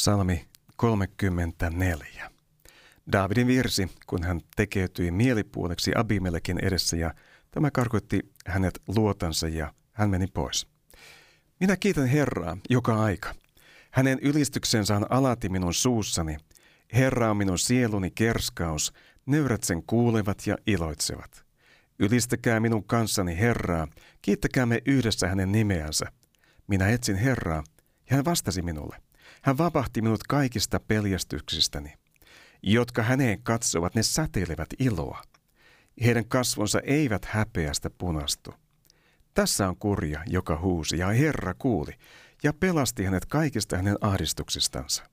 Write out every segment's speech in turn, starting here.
Salmi 34. Daavidin virsi, kun hän tekeytyi mielipuoleksi Abimelekin edessä ja tämä karkoitti hänet luotansa ja hän meni pois. Minä kiitän Herraa joka aika. Hänen ylistyksensä on alati minun suussani. Herra on minun sieluni kerskaus, nöyrät sen kuulevat ja iloitsevat. Ylistäkää minun kanssani Herraa, kiittäkäämme yhdessä hänen nimeänsä. Minä etsin Herraa, ja hän vastasi minulle. Hän vapahti minut kaikista peljästyksistäni. Jotka häneen katsovat, ne säteilevät iloa. Heidän kasvonsa eivät häpeästä punastu. Tässä on kurja, joka huusi, ja Herra kuuli, ja pelasti hänet kaikista hänen ahdistuksistansa.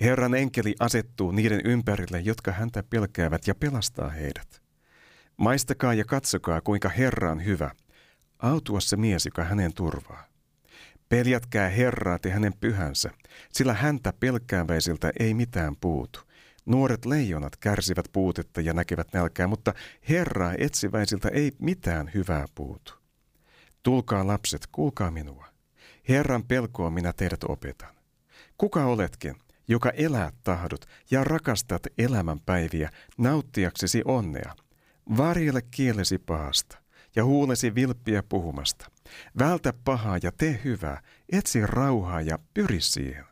Herran enkeli asettuu niiden ympärille, jotka häntä pelkäävät, ja pelastaa heidät. Maistakaa ja katsokaa, kuinka Herra on hyvä. Autua se mies, joka hänen turvaa. Peljätkää Herraa te hänen pyhänsä, sillä häntä pelkääväisiltä ei mitään puutu. Nuoret leijonat kärsivät puutetta ja näkevät nälkää, mutta Herraa etsiväisiltä ei mitään hyvää puutu. Tulkaa lapset, kuulkaa minua. Herran pelkoa minä teidät opetan. Kuka oletkin, joka elää tahdot ja rakastat elämän päiviä nauttiaksesi onnea? Varjele kielesi pahasta ja huulesi vilppiä puhumasta. Vältä pahaa ja tee hyvää, etsi rauhaa ja pyri siihen.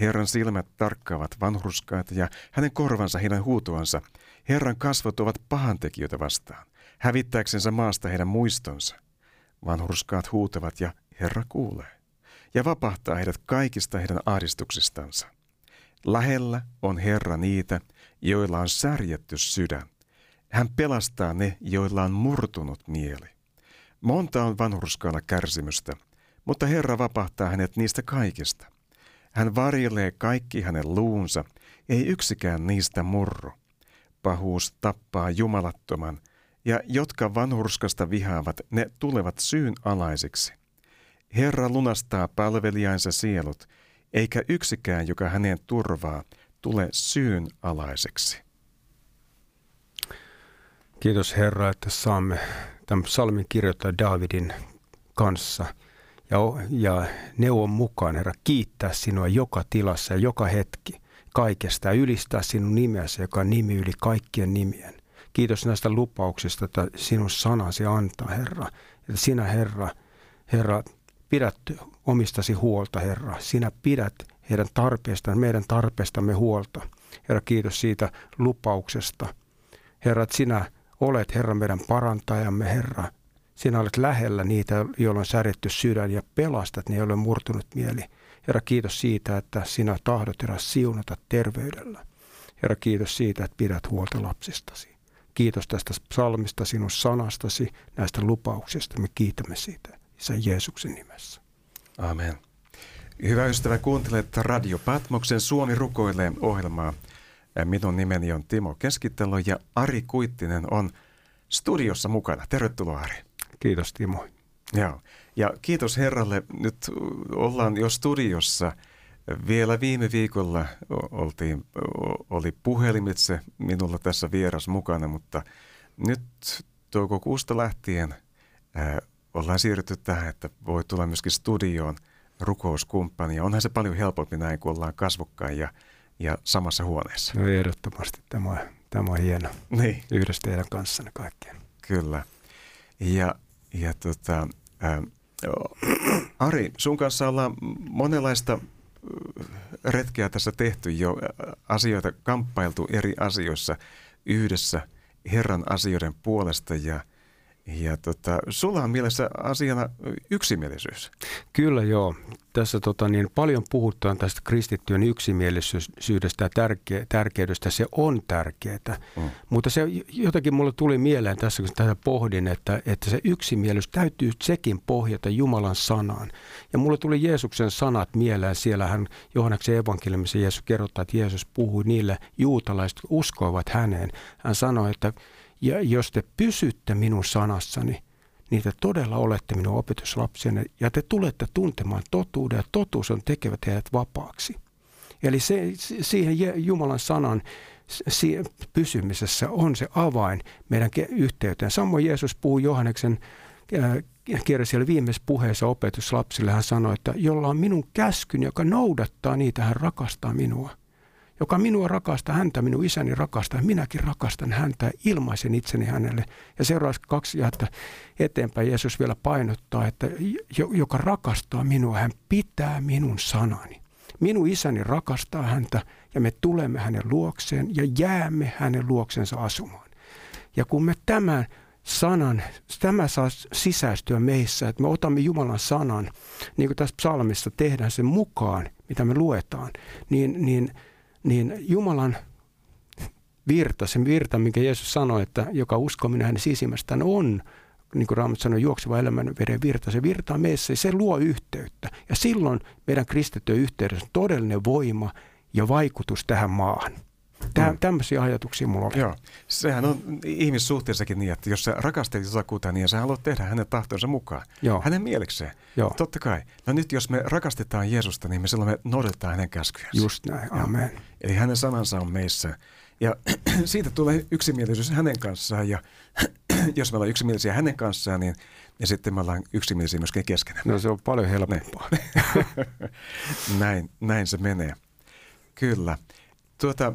Herran silmät tarkkaavat vanhurskaita ja hänen korvansa heidän huutoansa. Herran kasvot ovat pahantekijöitä vastaan, hävittääksensä maasta heidän muistonsa. Vanhurskaat huutavat ja Herra kuulee ja vapahtaa heidät kaikista heidän ahdistuksistansa. Lähellä on Herra niitä, joilla on särjetty sydän. Hän pelastaa ne, joilla on murtunut mieli. Monta on vanhurskaana kärsimystä, mutta Herra vapahtaa hänet niistä kaikista. Hän varjelee kaikki hänen luunsa, ei yksikään niistä murru. Pahuus tappaa jumalattoman, ja jotka vanhurskasta vihaavat, ne tulevat syyn alaisiksi. Herra lunastaa palvelijainsa sielut, eikä yksikään, joka hänen turvaa, tule syyn alaiseksi. Kiitos Herra, että saamme tämän psalmin kirjoittaa Davidin kanssa ja, ja neuvon mukaan, Herra, kiittää sinua joka tilassa ja joka hetki kaikesta ja ylistää sinun nimeäsi, joka on nimi yli kaikkien nimien. Kiitos näistä lupauksista, että sinun sanasi antaa, Herra. Että sinä, Herra, Herra, pidät omistasi huolta, Herra. Sinä pidät heidän tarpeestaan, meidän tarpeestamme huolta. Herra, kiitos siitä lupauksesta. Herra, että sinä olet Herra meidän parantajamme, Herra. Sinä olet lähellä niitä, joilla on särjetty sydän ja pelastat ne, joille on murtunut mieli. Herra, kiitos siitä, että sinä tahdot, Herra, siunata terveydellä. Herra, kiitos siitä, että pidät huolta lapsistasi. Kiitos tästä psalmista, sinun sanastasi, näistä lupauksista. Me kiitämme siitä. Isän Jeesuksen nimessä. Amen. Hyvä ystävä, kuuntelet Radio Patmoksen Suomi rukoilee ohjelmaa. Minun nimeni on Timo Keskitalo ja Ari Kuittinen on studiossa mukana. Tervetuloa Ari. Kiitos Timo. Joo. Ja kiitos Herralle. Nyt ollaan jo studiossa. Vielä viime viikolla oltiin, oli puhelimitse minulla tässä vieras mukana, mutta nyt toukokuusta lähtien äh, ollaan siirrytty tähän, että voi tulla myöskin studioon rukouskumppani. Ja onhan se paljon helpompi näin, kun ollaan kasvokkain ja ja samassa huoneessa. No ehdottomasti. Tämä on, tämä on hieno. Niin. Yhdessä teidän kanssanne kaikkien. Kyllä. Ja, ja tota, ä, Ari, sun kanssa ollaan monenlaista retkeä tässä tehty jo, asioita kamppailtu eri asioissa yhdessä Herran asioiden puolesta ja – ja tota, sulla on mielessä asiana yksimielisyys. Kyllä joo. Tässä tota, niin paljon puhutaan tästä kristittyjen yksimielisyydestä ja tärke- tärkeydestä. Se on tärkeää. Mm. Mutta se jotenkin mulle tuli mieleen tässä, kun tätä pohdin, että, että se yksimielisyys täytyy sekin pohjata Jumalan sanaan. Ja mulle tuli Jeesuksen sanat mieleen. Siellä hän Johanneksen evankeliumissa Jeesus kerrottaa, että Jeesus puhui niille juutalaiset, jotka uskoivat häneen. Hän sanoi, että ja jos te pysytte minun sanassani, niin te todella olette minun opetuslapsiani ja te tulette tuntemaan totuuden ja totuus on tekevä teidät vapaaksi. Eli se, siihen Jumalan sanan pysymisessä on se avain meidän yhteyteen. Samoin Jeesus puhuu Johanneksen kirja siellä viimeisessä puheessa opetuslapsille. Hän sanoi, että jolla on minun käskyn, joka noudattaa niitä, hän rakastaa minua joka minua rakastaa, häntä minun isäni rakastaa, minäkin rakastan häntä, ilmaisen itseni hänelle. Ja seuraavaksi kaksi jaetta eteenpäin Jeesus vielä painottaa, että joka rakastaa minua, hän pitää minun sanani. Minun isäni rakastaa häntä ja me tulemme hänen luokseen ja jäämme hänen luoksensa asumaan. Ja kun me tämän sanan, tämä saa sisäistyä meissä, että me otamme Jumalan sanan, niin kuin tässä psalmissa tehdään sen mukaan, mitä me luetaan, niin, niin – niin Jumalan virta, se virta, minkä Jeesus sanoi, että joka uskoo minä hänen sisimmästään on, niin kuin Raamat sanoi, juokseva elämän veren virta, se virtaa meissä ja se luo yhteyttä. Ja silloin meidän kristittyjen yhteydessä on todellinen voima ja vaikutus tähän maahan. Tää, mm. Tämmöisiä ajatuksia mulla on. Joo. Sehän on ihmissuhteessakin niin, että jos sä rakastelet jotakuta, niin sä haluat tehdä hänen tahtonsa mukaan. Joo. Hänen mielekseen. Joo. Totta kai. No nyt jos me rakastetaan Jeesusta, niin me silloin me noudatetaan hänen käskyjänsä. Just näin. Amen. Ja, eli hänen sanansa on meissä. Ja siitä tulee yksimielisyys hänen kanssaan. Ja jos me ollaan yksimielisiä hänen kanssaan, niin ja sitten me ollaan yksimielisiä myöskin keskenään. No se on paljon helpompaa. näin, näin se menee. Kyllä. Tuota,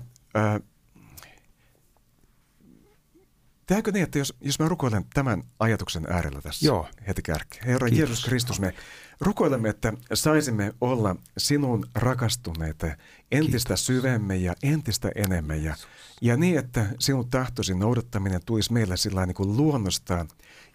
Tehdäänkö niin, että jos, jos mä rukoilen tämän ajatuksen äärellä tässä Joo. heti kärkeen. Herra Kiitos. Jeesus Kristus, me rukoilemme, että saisimme olla sinun rakastuneita entistä Kiitos. syvemmin ja entistä enemmän. Ja, ja niin, että sinun tahtosi noudattaminen tulisi meillä sillä niin kuin luonnostaan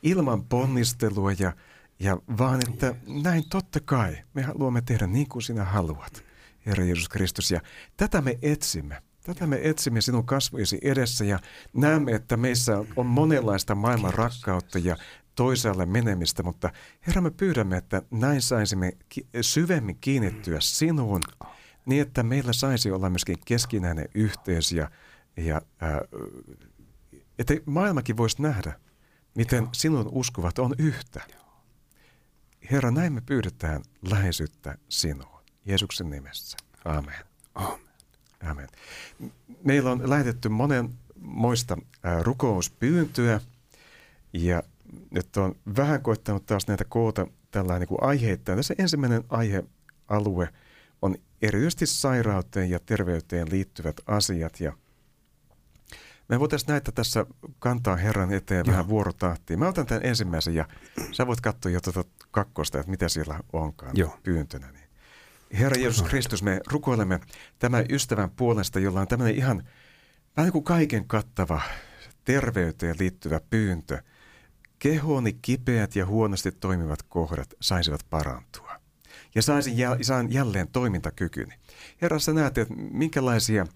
ilman ponnistelua ja, ja vaan, että näin totta kai me haluamme tehdä niin kuin sinä haluat, Herra Jeesus Kristus. Ja tätä me etsimme. Tätä me etsimme sinun kasvojesi edessä ja näemme, että meissä on monenlaista maailman Kiitos. rakkautta ja toisaalle menemistä, mutta Herra, me pyydämme, että näin saisimme syvemmin kiinnittyä sinuun, niin että meillä saisi olla myöskin keskinäinen yhteys ja, ja äh, että maailmakin voisi nähdä, miten sinun uskovat on yhtä. Herra, näin me pyydetään läheisyyttä sinuun. Jeesuksen nimessä. Amen. Amen. Amen. Meillä on lähetetty monen moista rukouspyyntöä ja nyt on vähän koittanut taas näitä koota tällä niin aiheittain. Tässä ensimmäinen aihealue on erityisesti sairauteen ja terveyteen liittyvät asiat ja me voitaisiin näitä tässä kantaa Herran eteen Joo. vähän vuorotahtiin. Mä otan tämän ensimmäisen ja sä voit katsoa jo tuota kakkosta, että mitä siellä onkaan Joo. pyyntönä. Niin Herra Jeesus Kristus, me rukoilemme tämän ystävän puolesta, jolla on tämmöinen ihan vähän kuin kaiken kattava terveyteen liittyvä pyyntö. Kehoni kipeät ja huonosti toimivat kohdat saisivat parantua. Ja saisin jä, saan jälleen toimintakykyni. Herra, sä näet, että minkälaisia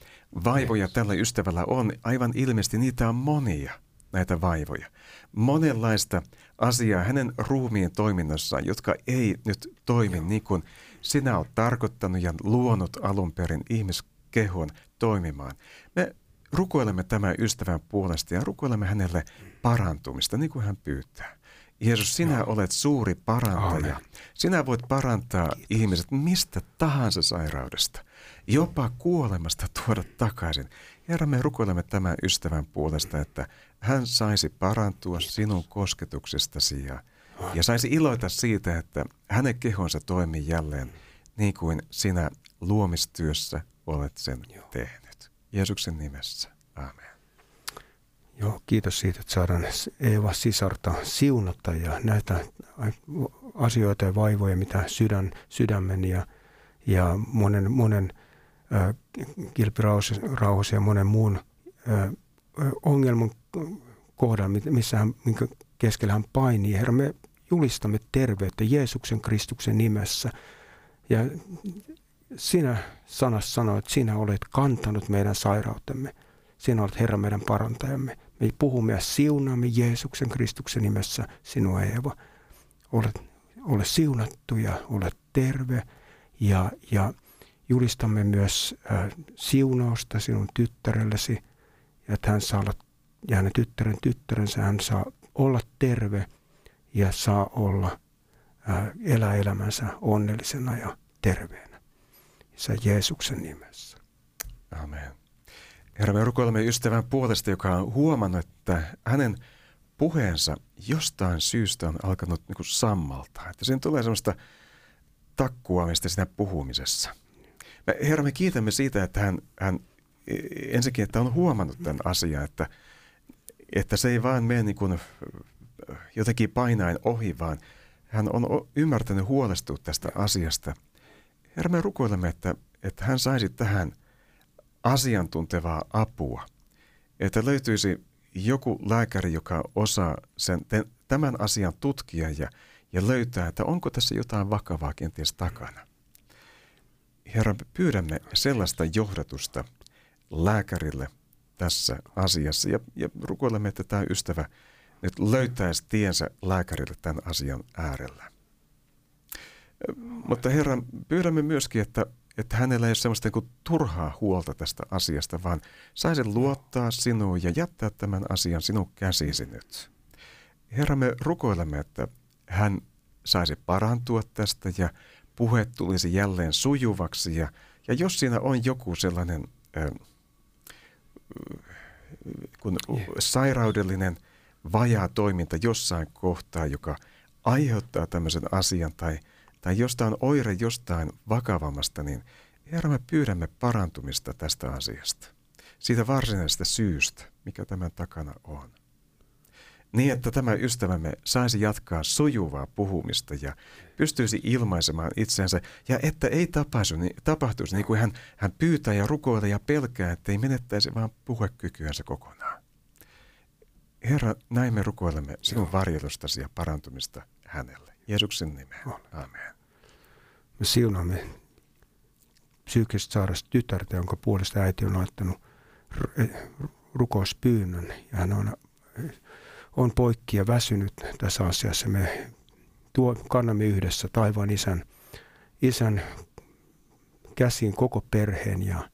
vaivoja tällä ystävällä on. Aivan ilmeisesti niitä on monia, näitä vaivoja. Monenlaista asiaa hänen ruumiin toiminnassaan, jotka ei nyt toimi niin kuin sinä olet tarkoittanut ja luonut alun perin ihmiskehon toimimaan. Me rukoilemme tämän ystävän puolesta ja rukoilemme hänelle parantumista, niin kuin hän pyytää. Jeesus, sinä no. olet suuri parantaja. Amen. Sinä voit parantaa Kiitos. ihmiset mistä tahansa sairaudesta, jopa kuolemasta tuoda takaisin. Herra, me rukoilemme tämän ystävän puolesta, että hän saisi parantua sinun kosketuksestasi ja ja saisi iloita siitä, että hänen kehonsa toimii jälleen niin kuin sinä luomistyössä olet sen Joo. tehnyt. Jeesuksen nimessä. Amen. Joo, kiitos siitä, että saadaan Eeva sisarta siunata ja näitä asioita ja vaivoja, mitä sydän, sydämen ja, ja monen, monen äh, kilpirauhassa ja monen muun äh, ongelman kohdalla, missä hän, minkä keskellä hän painii. Herra, me julistamme terveyttä Jeesuksen Kristuksen nimessä. Ja sinä sanassa sanoit, että sinä olet kantanut meidän sairautemme. Sinä olet Herra meidän parantajamme. Me puhumme ja siunaamme Jeesuksen Kristuksen nimessä sinua Eeva. Olet, ole siunattu ja olet terve ja, ja julistamme myös äh, siunausta sinun tyttärellesi ja että hän saa olla, ja hänen tyttären tyttärensä, hän saa olla terve ja saa olla, äh, elää elämänsä onnellisena ja terveenä. Isä Jeesuksen nimessä. Amen. Herra, me rukoilemme ystävän puolesta, joka on huomannut, että hänen puheensa jostain syystä on alkanut niin kuin sammaltaa. Että siinä tulee semmoista takkuamista siinä puhumisessa. Me, Herra, me kiitämme siitä, että hän, hän ensinnäkin, että on huomannut tämän asian, että, että se ei vaan mene niin kuin jotenkin painain ohi, vaan hän on ymmärtänyt huolestua tästä asiasta. Herra, me rukoilemme, että, että hän saisi tähän – asiantuntevaa apua. Että löytyisi joku lääkäri, joka osaa sen, tämän asian tutkia ja, ja löytää, että onko tässä jotain vakavaa kenties takana. Herra, pyydämme sellaista johdatusta lääkärille tässä asiassa ja, ja rukoilemme, että tämä ystävä nyt löytäisi tiensä lääkärille tämän asian äärellä. Mutta Herra, pyydämme myöskin, että että hänellä ei ole sellaista niin turhaa huolta tästä asiasta, vaan saisi luottaa sinuun ja jättää tämän asian sinun käsisi nyt. Herra, me rukoilemme, että hän saisi parantua tästä ja puhe tulisi jälleen sujuvaksi. Ja, ja jos siinä on joku sellainen äh, kun sairaudellinen vajaa toiminta jossain kohtaa, joka aiheuttaa tämmöisen asian tai – tai jostain oire jostain vakavammasta, niin Herra, me pyydämme parantumista tästä asiasta. Siitä varsinaisesta syystä, mikä tämän takana on. Niin, että tämä ystävämme saisi jatkaa sujuvaa puhumista ja pystyisi ilmaisemaan itsensä ja että ei tapahtuisi, niin, tapahtuisi niin kuin hän, hän pyytää ja rukoilee ja pelkää, että ei menettäisi vaan puhekykyänsä kokonaan. Herra, näin me rukoilemme sinun varjelustasi ja parantumista hänelle. Jeesuksen nimeen. Amen. Me siunaamme psyykkisesti sairasta tytärtä, jonka puolesta äiti on laittanut rukouspyynnön. Ja hän on, on poikki ja väsynyt tässä asiassa. Me tuo, kannamme yhdessä taivaan isän, isän käsiin koko perheen ja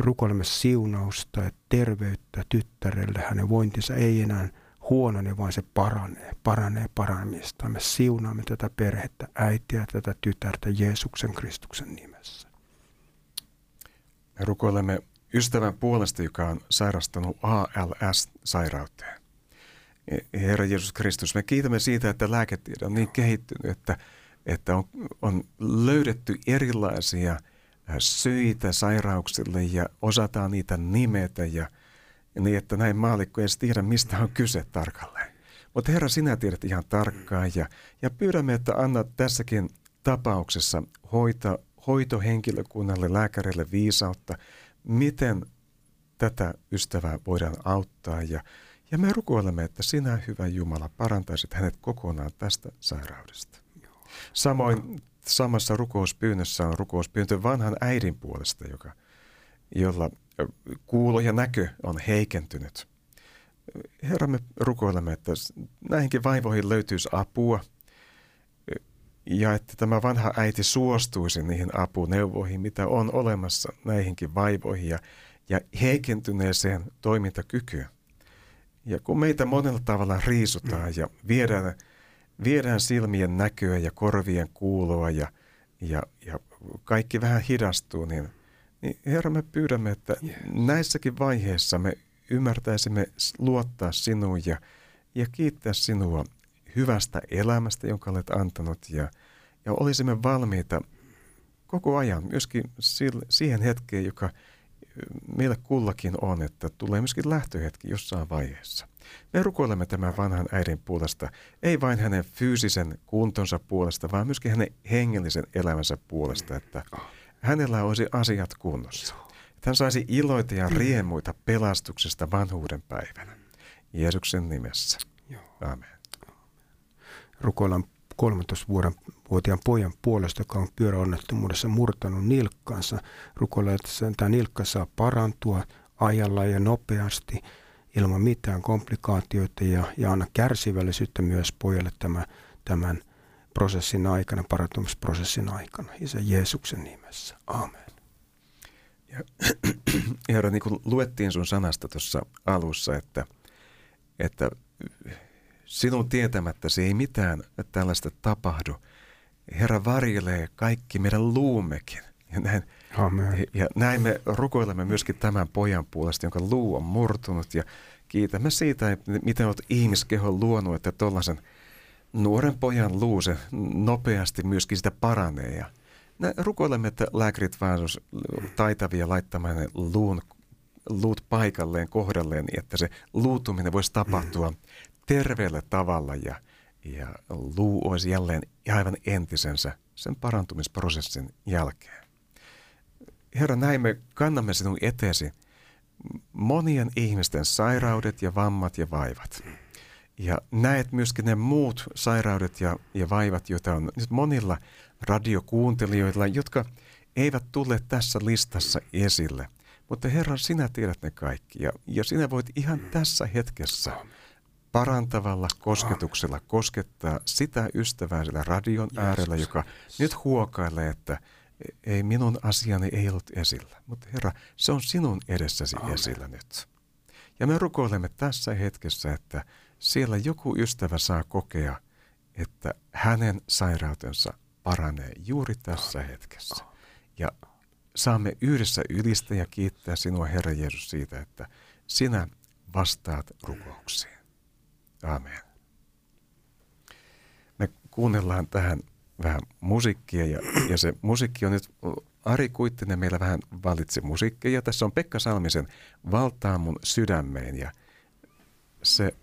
rukoilemme siunausta ja terveyttä tyttärelle. Hänen vointinsa ei enää huonone, vaan se paranee, paranee paranemista. Me siunaamme tätä perhettä, äitiä, tätä tytärtä Jeesuksen Kristuksen nimessä. Me rukoilemme ystävän puolesta, joka on sairastanut ALS-sairauteen. Herra Jeesus Kristus, me kiitämme siitä, että lääketiede on niin kehittynyt, että, että on, on löydetty erilaisia syitä sairauksille ja osataan niitä nimetä ja – niin että näin maalikko ei tiedä, mistä on kyse tarkalleen. Mutta Herra, sinä tiedät ihan tarkkaan ja, ja pyydämme, että anna tässäkin tapauksessa hoita, hoitohenkilökunnalle, lääkärille viisautta, miten tätä ystävää voidaan auttaa. Ja, ja me rukoilemme, että sinä, hyvä Jumala, parantaisit hänet kokonaan tästä sairaudesta. Samoin samassa rukouspyynnössä on rukouspyyntö vanhan äidin puolesta, joka, jolla kuulo ja näkö on heikentynyt. Herra, me rukoilemme, että näihinkin vaivoihin löytyisi apua ja että tämä vanha äiti suostuisi niihin apuneuvoihin, mitä on olemassa näihinkin vaivoihin ja, ja heikentyneeseen toimintakykyyn. Ja kun meitä monella tavalla riisutaan ja viedään, viedään silmien näköä ja korvien kuuloa ja, ja, ja kaikki vähän hidastuu, niin – niin Herra, me pyydämme, että yes. näissäkin vaiheissa me ymmärtäisimme luottaa sinuun ja, ja kiittää sinua hyvästä elämästä, jonka olet antanut ja, ja olisimme valmiita koko ajan myöskin siihen hetkeen, joka meillä kullakin on, että tulee myöskin lähtöhetki jossain vaiheessa. Me rukoilemme tämän vanhan äidin puolesta, ei vain hänen fyysisen kuntonsa puolesta, vaan myöskin hänen hengellisen elämänsä puolesta, että hänellä olisi asiat kunnossa. Että hän saisi iloita ja riemuita pelastuksesta vanhuuden päivänä. Jeesuksen nimessä. Amen. Rukoillaan 13-vuotiaan pojan puolesta, joka on pyöräonnettomuudessa murtanut nilkkansa. Rukoillaan, että tämä nilkka saa parantua ajalla ja nopeasti ilman mitään komplikaatioita ja, ja anna kärsivällisyyttä myös pojalle tämän, tämän prosessin aikana, parantumisprosessin aikana. Isä Jeesuksen nimessä. Amen. Ja, Herra, niin kuin luettiin sun sanasta tuossa alussa, että, että sinun tietämättäsi ei mitään tällaista tapahdu. Herra varjelee kaikki meidän luumekin. Ja näin, Amen. ja näin me rukoilemme myöskin tämän pojan puolesta, jonka luu on murtunut. Ja kiitämme siitä, miten olet ihmiskehon luonut, että tuollaisen nuoren pojan luu se nopeasti myöskin sitä paranee. Ja rukoilemme, että lääkärit vaan taitavia laittamaan luun, luut paikalleen, kohdalleen, niin että se luutuminen voisi tapahtua terveellä tavalla ja, ja luu olisi jälleen aivan entisensä sen parantumisprosessin jälkeen. Herra, näin me kannamme sinun eteesi monien ihmisten sairaudet ja vammat ja vaivat. Ja näet myöskin ne muut sairaudet ja, ja vaivat, joita on nyt monilla radiokuuntelijoilla, jotka eivät tule tässä listassa esille. Mutta Herra, sinä tiedät ne kaikki ja, ja sinä voit ihan tässä hetkessä parantavalla kosketuksella koskettaa sitä ystävää sillä radion äärellä, joka nyt huokailee, että ei minun asiani ei ollut esillä. Mutta Herra, se on sinun edessäsi Amen. esillä nyt. Ja me rukoilemme tässä hetkessä, että siellä joku ystävä saa kokea, että hänen sairautensa paranee juuri tässä hetkessä. Ja saamme yhdessä ylistä ja kiittää sinua, Herra Jeesus, siitä, että sinä vastaat rukouksiin. Amen. Me kuunnellaan tähän vähän musiikkia ja, ja se musiikki on nyt, Ari Kuittinen meillä vähän valitsi musiikkia. Tässä on Pekka Salmisen Valtaa mun sydämeen ja se,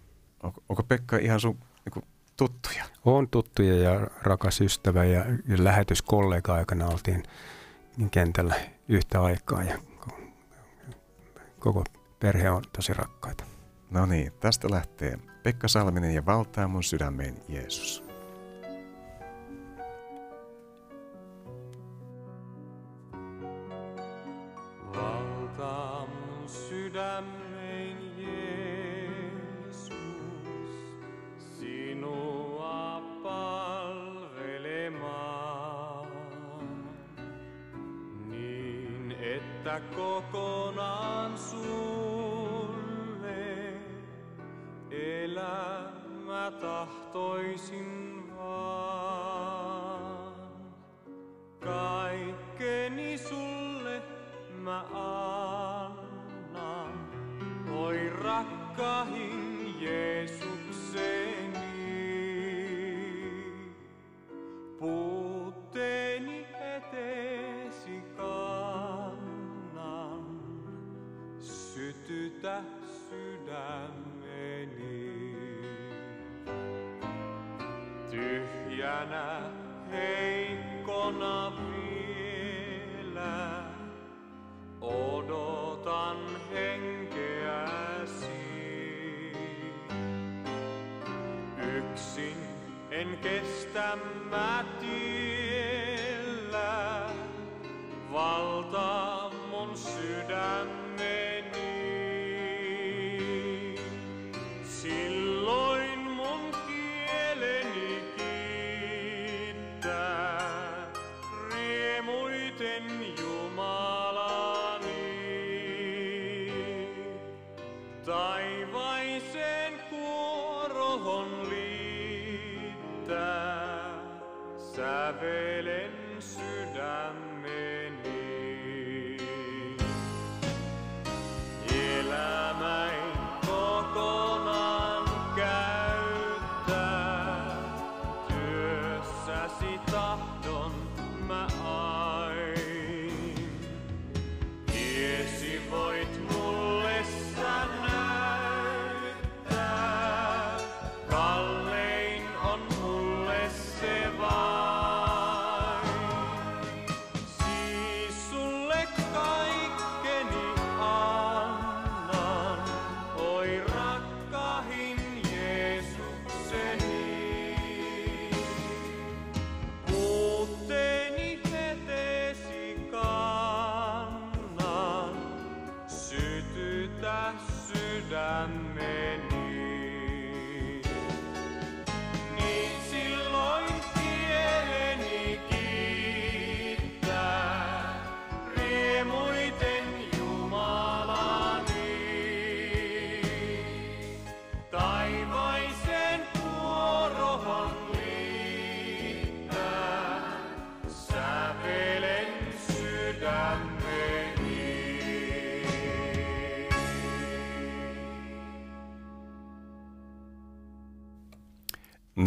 onko, onko Pekka ihan sun niin tuttuja? On tuttuja ja rakas ystävä ja, ja lähetyskollega aikana oltiin kentällä yhtä aikaa ja koko perhe on tosi rakkaita. No niin, tästä lähtee Pekka Salminen ja valtaa mun sydämeen Jeesus. Valtaa mun sydämeen Jeesus, sinua palvelemaan, niin että kokonaan elämä tahtoisin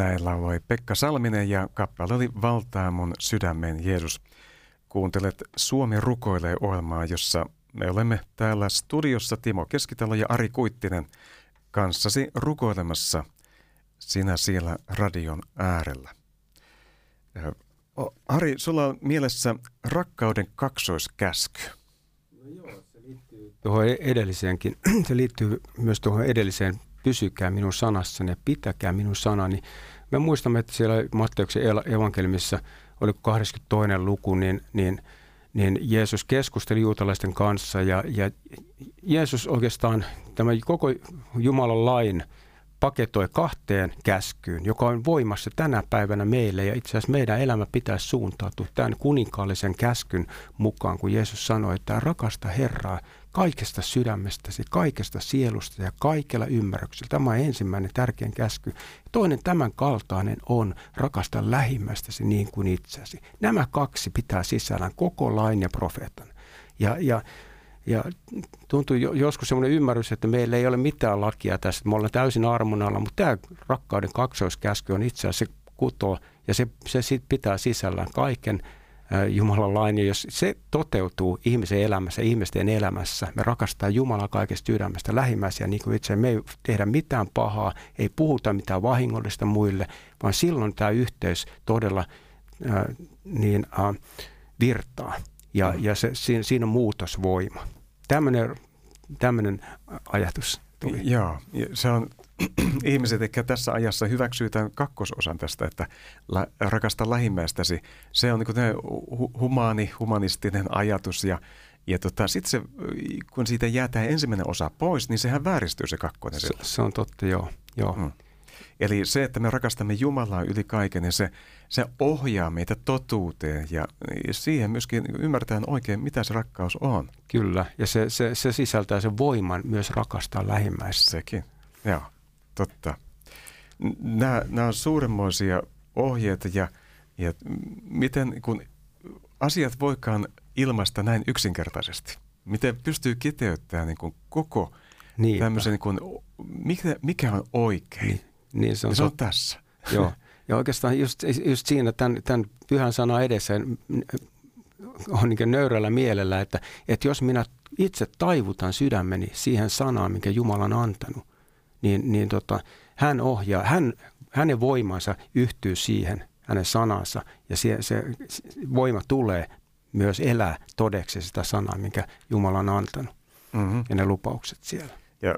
Näin lauloi Pekka Salminen ja kappale oli Valtaa mun sydämen Jeesus. Kuuntelet Suomi rukoilee ohjelmaa, jossa me olemme täällä studiossa Timo Keskitalo ja Ari Kuittinen kanssasi rukoilemassa sinä siellä radion äärellä. Ari, sulla on mielessä rakkauden kaksoiskäsky. Tuohon edelliseenkin, se liittyy myös tuohon edelliseen pysykää minun sanassani ja pitäkää minun sanani. Me muistamme, että siellä Matteuksen evankeliumissa oli 22. luku, niin, niin, niin Jeesus keskusteli juutalaisten kanssa ja, ja Jeesus oikeastaan tämä koko Jumalan lain – paketoi kahteen käskyyn, joka on voimassa tänä päivänä meille ja itse asiassa meidän elämä pitäisi suuntautua tämän kuninkaallisen käskyn mukaan, kun Jeesus sanoi, että rakasta Herraa kaikesta sydämestäsi, kaikesta sielusta ja kaikella ymmärryksellä. Tämä on ensimmäinen tärkein käsky. Toinen tämän kaltainen on rakasta lähimmästäsi niin kuin itsesi. Nämä kaksi pitää sisällään koko lain ja profeetan. Ja, ja ja tuntuu joskus semmoinen ymmärrys, että meillä ei ole mitään lakia tässä, me ollaan täysin armon alla, mutta tämä rakkauden kaksoiskäsky on itse asiassa se kuto, ja se, se sit pitää sisällään kaiken Jumalan lain, ja jos se toteutuu ihmisen elämässä, ihmisten elämässä, me rakastaa Jumalaa kaikesta sydämestä lähimmäisiä, niin kuin itse me ei tehdä mitään pahaa, ei puhuta mitään vahingollista muille, vaan silloin tämä yhteys todella äh, niin, äh, virtaa ja, ja se, siinä, siinä on muutosvoima. Tämmöinen, tämmöinen ajatus tuli. Joo, se on, ihmiset ehkä tässä ajassa hyväksyy tämän kakkososan tästä, että la, rakasta lähimmäistäsi. Se on niin hu, humaani, humanistinen ajatus ja, ja tota, sitten se, kun siitä jää tämä ensimmäinen osa pois, niin sehän vääristyy se kakkonen. Se, se on totta, joo. joo. Hmm. Eli se, että me rakastamme Jumalaa yli kaiken, niin se, se ohjaa meitä totuuteen ja siihen myöskin ymmärtää oikein, mitä se rakkaus on. Kyllä, ja se, se, se sisältää sen voiman myös rakastaa lähimmäistä. Sekin, joo, totta. Nämä, nämä on suuremmoisia ohjeita ja, ja miten kun asiat voikaan ilmaista näin yksinkertaisesti. Miten pystyy kiteyttämään niin kuin koko Niinpä. tämmöisen, niin kuin, mikä, mikä on oikein. Niin. Niin se on, se on tässä. Joo. Ja oikeastaan just, just siinä tämän, tämän pyhän sana edessä on niin nöyrällä mielellä, että, että jos minä itse taivutan sydämeni siihen sanaan, minkä Jumala on antanut, niin, niin tota, hän ohjaa, hän, hänen voimansa yhtyy siihen, hänen sanansa, ja se, se voima tulee myös elää todeksi sitä sanaa, minkä Jumala on antanut, mm-hmm. ja ne lupaukset siellä. Ja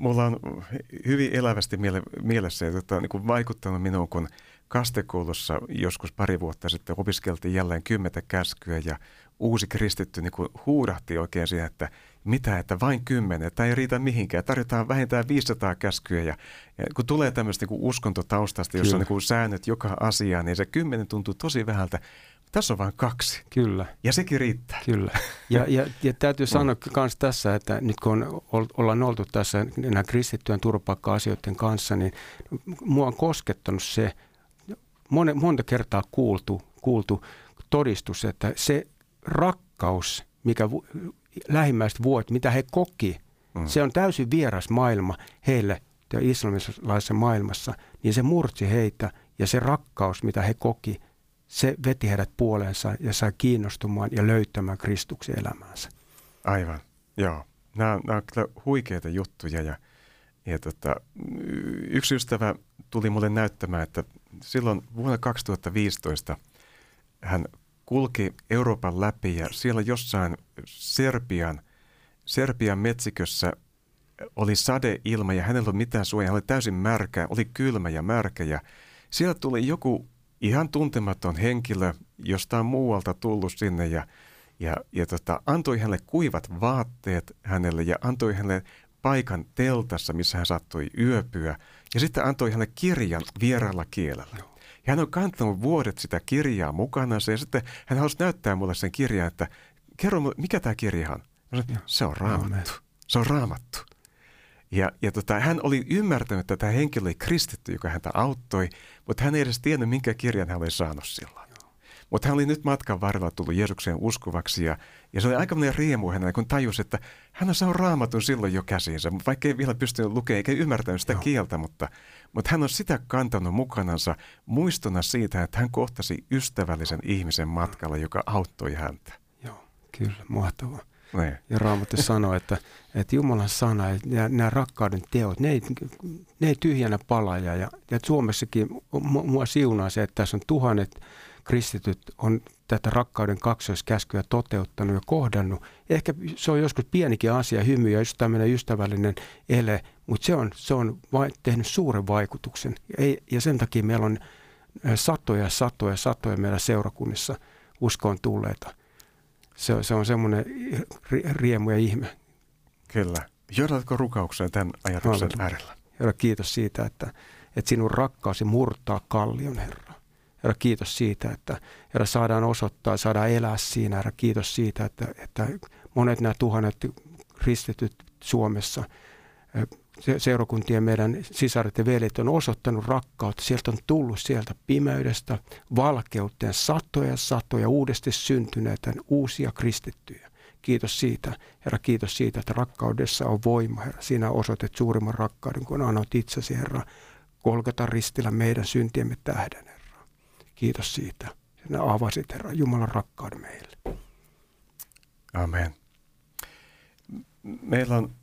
mulla on hyvin elävästi miele- mielessä, että tämä on niin vaikuttanut minuun, kun kastekoulussa joskus pari vuotta sitten opiskeltiin jälleen kymmentä käskyä ja uusi kristitty niin huudahti oikein siihen, että mitä, että vain kymmenen, että ei riitä mihinkään, tarjotaan vähintään 500 käskyä ja, ja kun tulee tämmöistä niin uskontotaustasta, jossa Kyllä. on niin säännöt joka asiaan, niin se kymmenen tuntuu tosi vähältä. Tässä on vain kaksi. Kyllä. Ja sekin riittää. Kyllä. Ja, ja, ja täytyy sanoa myös tässä, että nyt kun on, ollaan oltu tässä nämä kristittyjen turvapaikka-asioiden kanssa, niin mua on koskettanut se, monta, monta kertaa kuultu, kuultu todistus, että se rakkaus, mikä lähimmäiset vuot, mitä he koki, mm. se on täysin vieras maailma heille ja islamilaisessa maailmassa, niin se murtsi heitä ja se rakkaus, mitä he koki – se veti heidät puoleensa ja sai kiinnostumaan ja löytämään Kristuksen elämäänsä. Aivan, joo. Nämä, nämä on kyllä huikeita juttuja ja, ja tota, yksi ystävä tuli mulle näyttämään, että silloin vuonna 2015 hän kulki Euroopan läpi ja siellä jossain Serbian, Serbian metsikössä oli sadeilma ja hänellä ei ollut mitään suojaa, hän oli täysin märkä, oli kylmä ja märkä ja siellä tuli joku ihan tuntematon henkilö jostain muualta tullut sinne ja, ja, ja tota, antoi hänelle kuivat vaatteet hänelle ja antoi hänelle paikan teltassa, missä hän saattoi yöpyä. Ja sitten antoi hänelle kirjan vieraalla kielellä. Ja hän on kantanut vuodet sitä kirjaa mukana ja sitten hän halusi näyttää mulle sen kirjan, että kerro mulle, mikä tämä kirja on? Sanoin, se on raamattu. Se on raamattu. Ja, ja tota, hän oli ymmärtänyt, että tämä henkilö oli kristitty, joka häntä auttoi, mutta hän ei edes tiennyt, minkä kirjan hän oli saanut silloin. Mutta hän oli nyt matkan varrella tullut Jeesukseen uskovaksi ja, ja se oli aika monen riemu hänellä, kun tajusi, että hän on saanut raamatun silloin jo käsiinsä, vaikka ei vielä pystynyt lukemaan eikä ymmärtänyt sitä Joo. kieltä, mutta, mutta hän on sitä kantanut mukanansa muistona siitä, että hän kohtasi ystävällisen ihmisen matkalla, joka auttoi häntä. Joo, kyllä, mahtavaa. Ne. Ja Raamattu sanoo, että, että Jumalan sana ja nämä rakkauden teot, ne ei, ne ei tyhjänä pala. Ja, ja Suomessakin mua siunaa se, että tässä on tuhannet kristityt on tätä rakkauden kaksoiskäskyä toteuttanut ja kohdannut. Ehkä se on joskus pienikin asia, hymy ja just tämmöinen ystävällinen ele, mutta se on, se on vai, tehnyt suuren vaikutuksen. Ei, ja sen takia meillä on satoja, satoja, satoja meidän seurakunnissa uskoon tulleita se, se on semmoinen riemu ja ihme. Kyllä. Johdatko rukaukseen tämän ajatuksen äärellä? Herra, kiitos siitä, että, että sinun rakkaasi murtaa kallion, Herra. Herra, kiitos siitä, että Herra, saadaan osoittaa, saadaan elää siinä. Herra, kiitos siitä, että, että monet nämä tuhannet kristityt Suomessa seurakuntien meidän sisaret ja veljet on osoittanut rakkautta. Sieltä on tullut sieltä pimeydestä valkeuteen satoja satoja uudesti syntyneitä uusia kristittyjä. Kiitos siitä, Herra, kiitos siitä, että rakkaudessa on voima, Herra. Sinä osoitet suurimman rakkauden, kun annat itsesi, Herra, kolkata ristillä meidän syntiemme tähden, Herra. Kiitos siitä. Sinä avasit, Herra, Jumalan rakkauden meille. Amen. Meillä on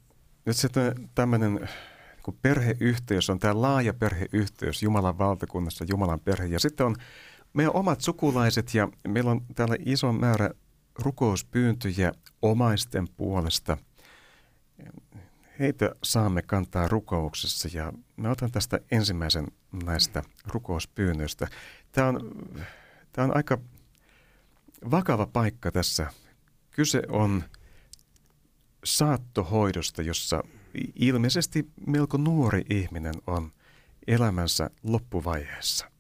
nyt sitten tämmöinen kun perheyhteys on tämä laaja perheyhteys Jumalan valtakunnassa, Jumalan perhe. Ja sitten on meidän omat sukulaiset ja meillä on täällä iso määrä rukouspyyntöjä omaisten puolesta. Heitä saamme kantaa rukouksessa ja mä otan tästä ensimmäisen näistä rukouspyynnöistä. Tämä on, tämä on aika vakava paikka tässä. Kyse on saattohoidosta, jossa ilmeisesti melko nuori ihminen on elämänsä loppuvaiheessa.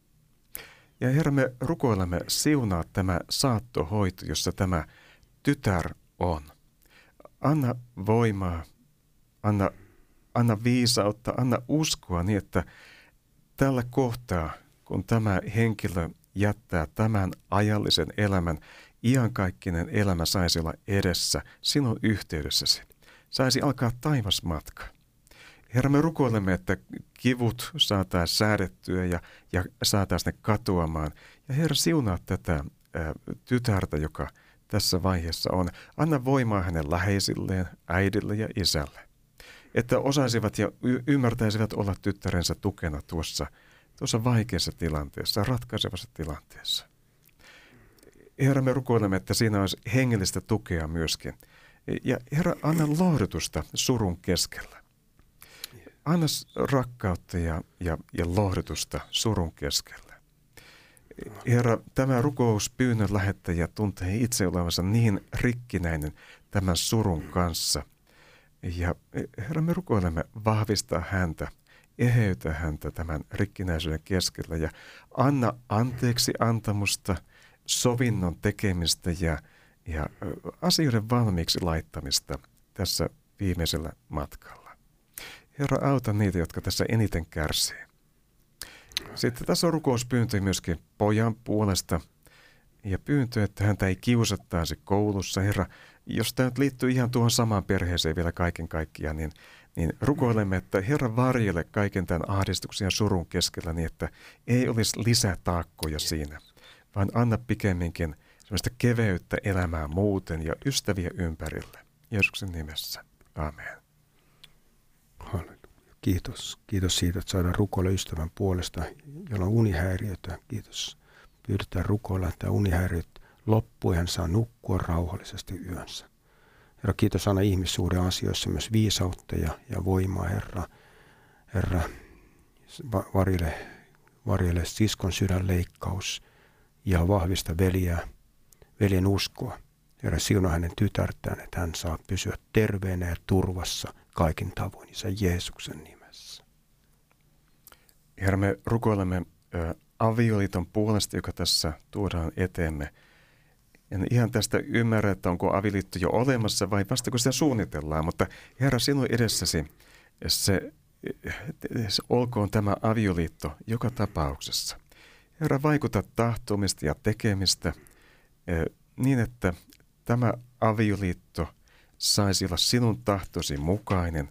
Ja Herra, me rukoilemme siunaa tämä saattohoito, jossa tämä tytär on. Anna voimaa, anna, anna viisautta, anna uskoa niin, että tällä kohtaa, kun tämä henkilö jättää tämän ajallisen elämän, iankaikkinen elämä saisi olla edessä sinun yhteydessäsi. Saisi alkaa taivasmatka. Herra, me rukoilemme, että kivut saataisiin säädettyä ja, ja saataisiin ne katoamaan. Ja Herra, siunaa tätä ää, tytärtä, joka tässä vaiheessa on. Anna voimaa hänen läheisilleen, äidille ja isälle. Että osaisivat ja y- ymmärtäisivät olla tyttärensä tukena tuossa, tuossa vaikeassa tilanteessa, ratkaisevassa tilanteessa. Herra, me rukoilemme, että siinä olisi hengellistä tukea myöskin. Ja Herra, anna lohdutusta surun keskellä. Anna rakkautta ja, ja, ja lohdutusta surun keskellä. Herra, tämä rukouspyynnön lähettäjä tuntee itse olevansa niin rikkinäinen tämän surun kanssa. Ja Herra, me rukoilemme vahvistaa häntä, eheytä häntä tämän rikkinäisyyden keskellä ja anna anteeksi antamusta – sovinnon tekemistä ja, ja asioiden valmiiksi laittamista tässä viimeisellä matkalla. Herra, auta niitä, jotka tässä eniten kärsii. Sitten tässä on rukouspyyntö myöskin pojan puolesta ja pyyntö, että häntä ei kiusattaisi koulussa. Herra, jos tämä nyt liittyy ihan tuohon samaan perheeseen vielä kaiken kaikkiaan, niin, niin rukoilemme, että Herra varjele kaiken tämän ahdistuksen ja surun keskellä niin, että ei olisi lisätaakkoja siinä vaan anna pikemminkin sellaista keveyttä elämään muuten ja ystäviä ympärille. Jeesuksen nimessä. Amen. Kiitos. Kiitos siitä, että saadaan rukoilla ystävän puolesta, jolla on unihäiriötä. Kiitos. Pyydetään rukoilla, että unihäiriöt loppuu ja hän saa nukkua rauhallisesti yönsä. Herra, kiitos aina ihmissuuden asioissa myös viisautta ja, ja voimaa, Herra. Herra, varjele, varjele siskon sydänleikkaus ja vahvista veliä, veljen uskoa. Herra, siunaa hänen tytärtään, että hän saa pysyä terveenä ja turvassa kaikin tavoin, isä Jeesuksen nimessä. Herra, me rukoilemme avioliiton puolesta, joka tässä tuodaan eteemme. En ihan tästä ymmärrä, että onko avioliitto jo olemassa vai vasta kun sitä suunnitellaan, mutta Herra, sinun edessäsi se, se olkoon tämä avioliitto joka tapauksessa. Herra, vaikuta tahtomista ja tekemistä eh, niin, että tämä avioliitto saisi olla sinun tahtosi mukainen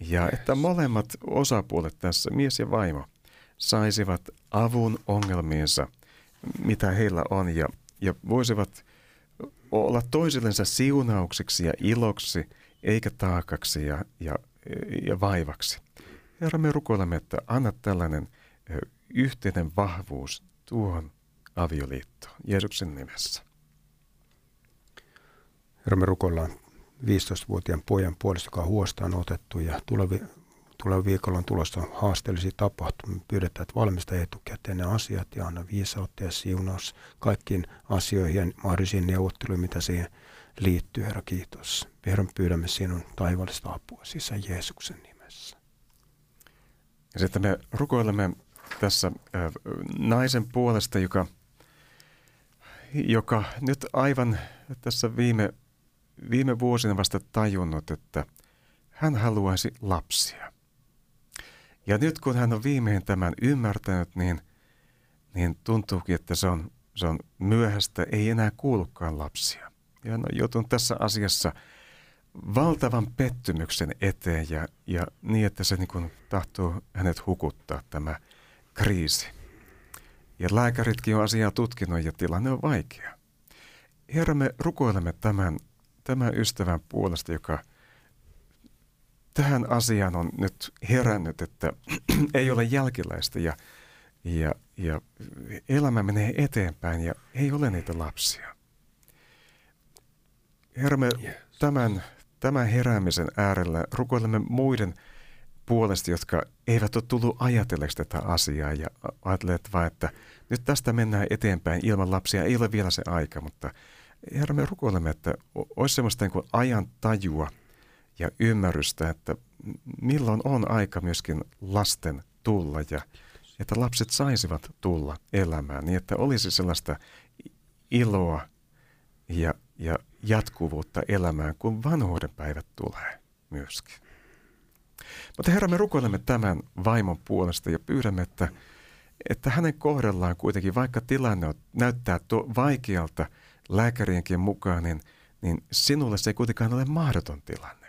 ja että molemmat osapuolet tässä, mies ja vaimo, saisivat avun ongelmiinsa, mitä heillä on ja, ja voisivat olla toisillensa siunaukseksi ja iloksi, eikä taakaksi ja, ja, ja vaivaksi. Herra, me rukoilemme, että anna tällainen yhteinen vahvuus tuohon avioliittoon Jeesuksen nimessä. Herra, me rukoillaan 15-vuotiaan pojan puolesta, joka on huostaan otettu ja tulevi, tuleva viikolla on tulossa haasteellisia tapahtumia. Pyydetään, että valmista etukäteen ne asiat ja anna viisautta ja siunaus kaikkiin asioihin ja mahdollisiin neuvotteluihin, mitä siihen liittyy, Herra, kiitos. Herran pyydämme sinun taivallista apua sisä Jeesuksen nimessä. Ja sitten me rukoilemme tässä naisen puolesta, joka, joka nyt aivan tässä viime, viime vuosina vasta tajunnut, että hän haluaisi lapsia. Ja nyt kun hän on viimein tämän ymmärtänyt, niin, niin tuntuukin, että se on, se on myöhäistä, ei enää kuulukaan lapsia. Ja hän on joutunut tässä asiassa valtavan pettymyksen eteen ja, ja niin, että se niin kuin tahtoo hänet hukuttaa tämä kriisi. Ja lääkäritkin on asiaa tutkinut ja tilanne on vaikea. Herra, me rukoilemme tämän, tämän ystävän puolesta, joka – tähän asiaan on nyt herännyt, että ei ole jälkiläistä ja, ja, ja elämä menee eteenpäin ja ei ole niitä lapsia. Herra, me tämän, tämän heräämisen äärellä rukoilemme muiden puolesta, jotka eivät ole tullut ajatelleeksi tätä asiaa ja ajatelleet vain, että nyt tästä mennään eteenpäin ilman lapsia. Ei ole vielä se aika, mutta Herra, me rukoilemme, että olisi sellaista niin ajan tajua – ja ymmärrystä, että milloin on aika myöskin lasten tulla ja että lapset saisivat tulla elämään niin, että olisi sellaista iloa ja, ja jatkuvuutta elämään, kun vanhuuden päivät tulee myöskin. Mutta Herra, me rukoilemme tämän vaimon puolesta ja pyydämme, että, että hänen kohdellaan kuitenkin, vaikka tilanne näyttää tuo vaikealta lääkärienkin mukaan, niin, niin sinulle se ei kuitenkaan ole mahdoton tilanne.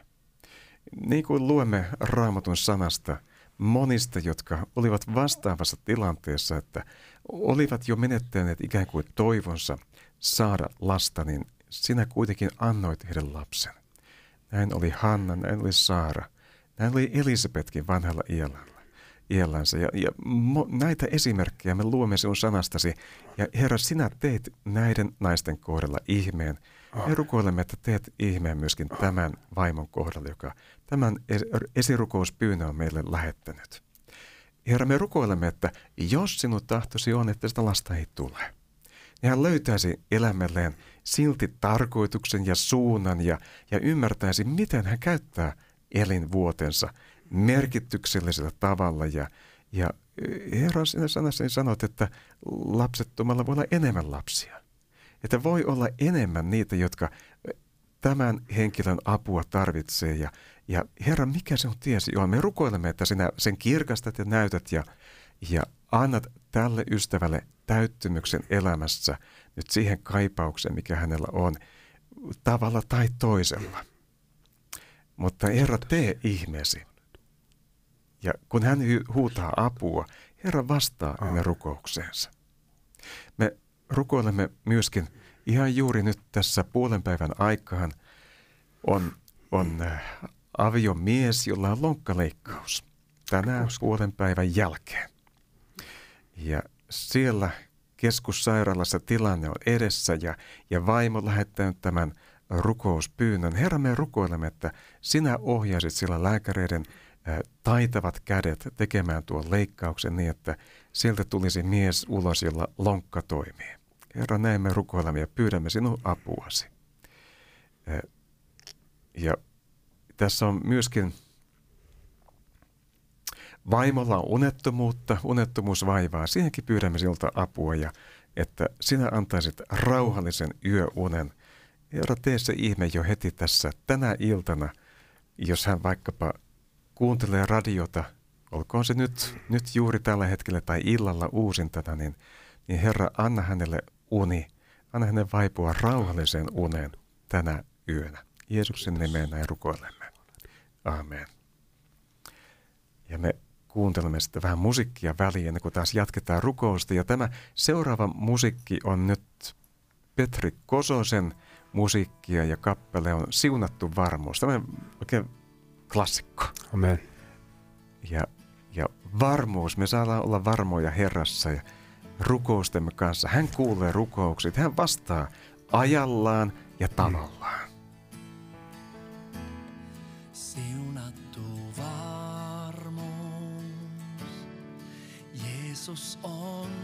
Niin kuin luemme raamatun sanasta monista, jotka olivat vastaavassa tilanteessa, että olivat jo menettäneet ikään kuin toivonsa saada lasta, niin sinä kuitenkin annoit heidän lapsen. Näin oli Hanna, näin oli Saara, näin oli Elisabetkin vanhalla iällä iällänsä. Ja, ja mo, näitä esimerkkejä me luomme sinun sanastasi. Ja Herra, sinä teet näiden naisten kohdalla ihmeen. Me rukoilemme, että teet ihmeen myöskin tämän vaimon kohdalla, joka tämän esirukouspyynnön on meille lähettänyt. Herra, me rukoilemme, että jos sinun tahtosi on, että sitä lasta ei tule, niin hän löytäisi elämälleen silti tarkoituksen ja suunnan ja, ja ymmärtäisi, miten hän käyttää elinvuotensa merkityksellisellä tavalla. Ja, ja Herra, sinä sanassani sanot, että lapsettomalla voi olla enemmän lapsia. Että voi olla enemmän niitä, jotka tämän henkilön apua tarvitsee. Ja, ja Herra, mikä se on tiesi on? Me rukoilemme, että sinä sen kirkastat ja näytät ja, ja annat tälle ystävälle täyttymyksen elämässä nyt siihen kaipaukseen, mikä hänellä on, tavalla tai toisella. Mutta Herra, tee ihmeesi. Ja kun hän huutaa apua, Herra vastaa hänen rukoukseensa. Me rukoilemme myöskin ihan juuri nyt tässä puolen päivän aikaan on, on äh, aviomies, jolla on lonkkaleikkaus tänään puolen päivän jälkeen. Ja siellä keskussairaalassa tilanne on edessä ja, ja vaimo lähettänyt tämän rukouspyynnön. Herra, me rukoilemme, että sinä ohjaisit sillä lääkäreiden taitavat kädet tekemään tuon leikkauksen niin, että sieltä tulisi mies ulos, jolla lonkka toimii. Herra, näin me rukoilemme ja pyydämme sinun apuasi. Ja tässä on myöskin vaimolla on unettomuutta, unettomuus vaivaa. Siihenkin pyydämme sinulta apua ja että sinä antaisit rauhallisen yöunen. Herra, tee se ihme jo heti tässä tänä iltana, jos hän vaikkapa kuuntelee radiota, olkoon se nyt, nyt juuri tällä hetkellä tai illalla uusintana, niin, niin Herra, anna hänelle uni, anna hänelle vaipua rauhalliseen uneen tänä yönä. Jeesuksen nimeen näin rukoilemme. Amen. Ja me kuuntelemme sitten vähän musiikkia väliin, ennen kuin taas jatketaan rukousta. Ja tämä seuraava musiikki on nyt Petri Kososen musiikkia ja kappale on Siunattu varmuus. Tämä on oikein klassikko. Amen. Ja, ja varmuus, me saadaan olla varmoja Herrassa ja rukoustemme kanssa. Hän kuulee rukoukset, hän vastaa ajallaan ja tavallaan. Siunattu varmuus, Jeesus on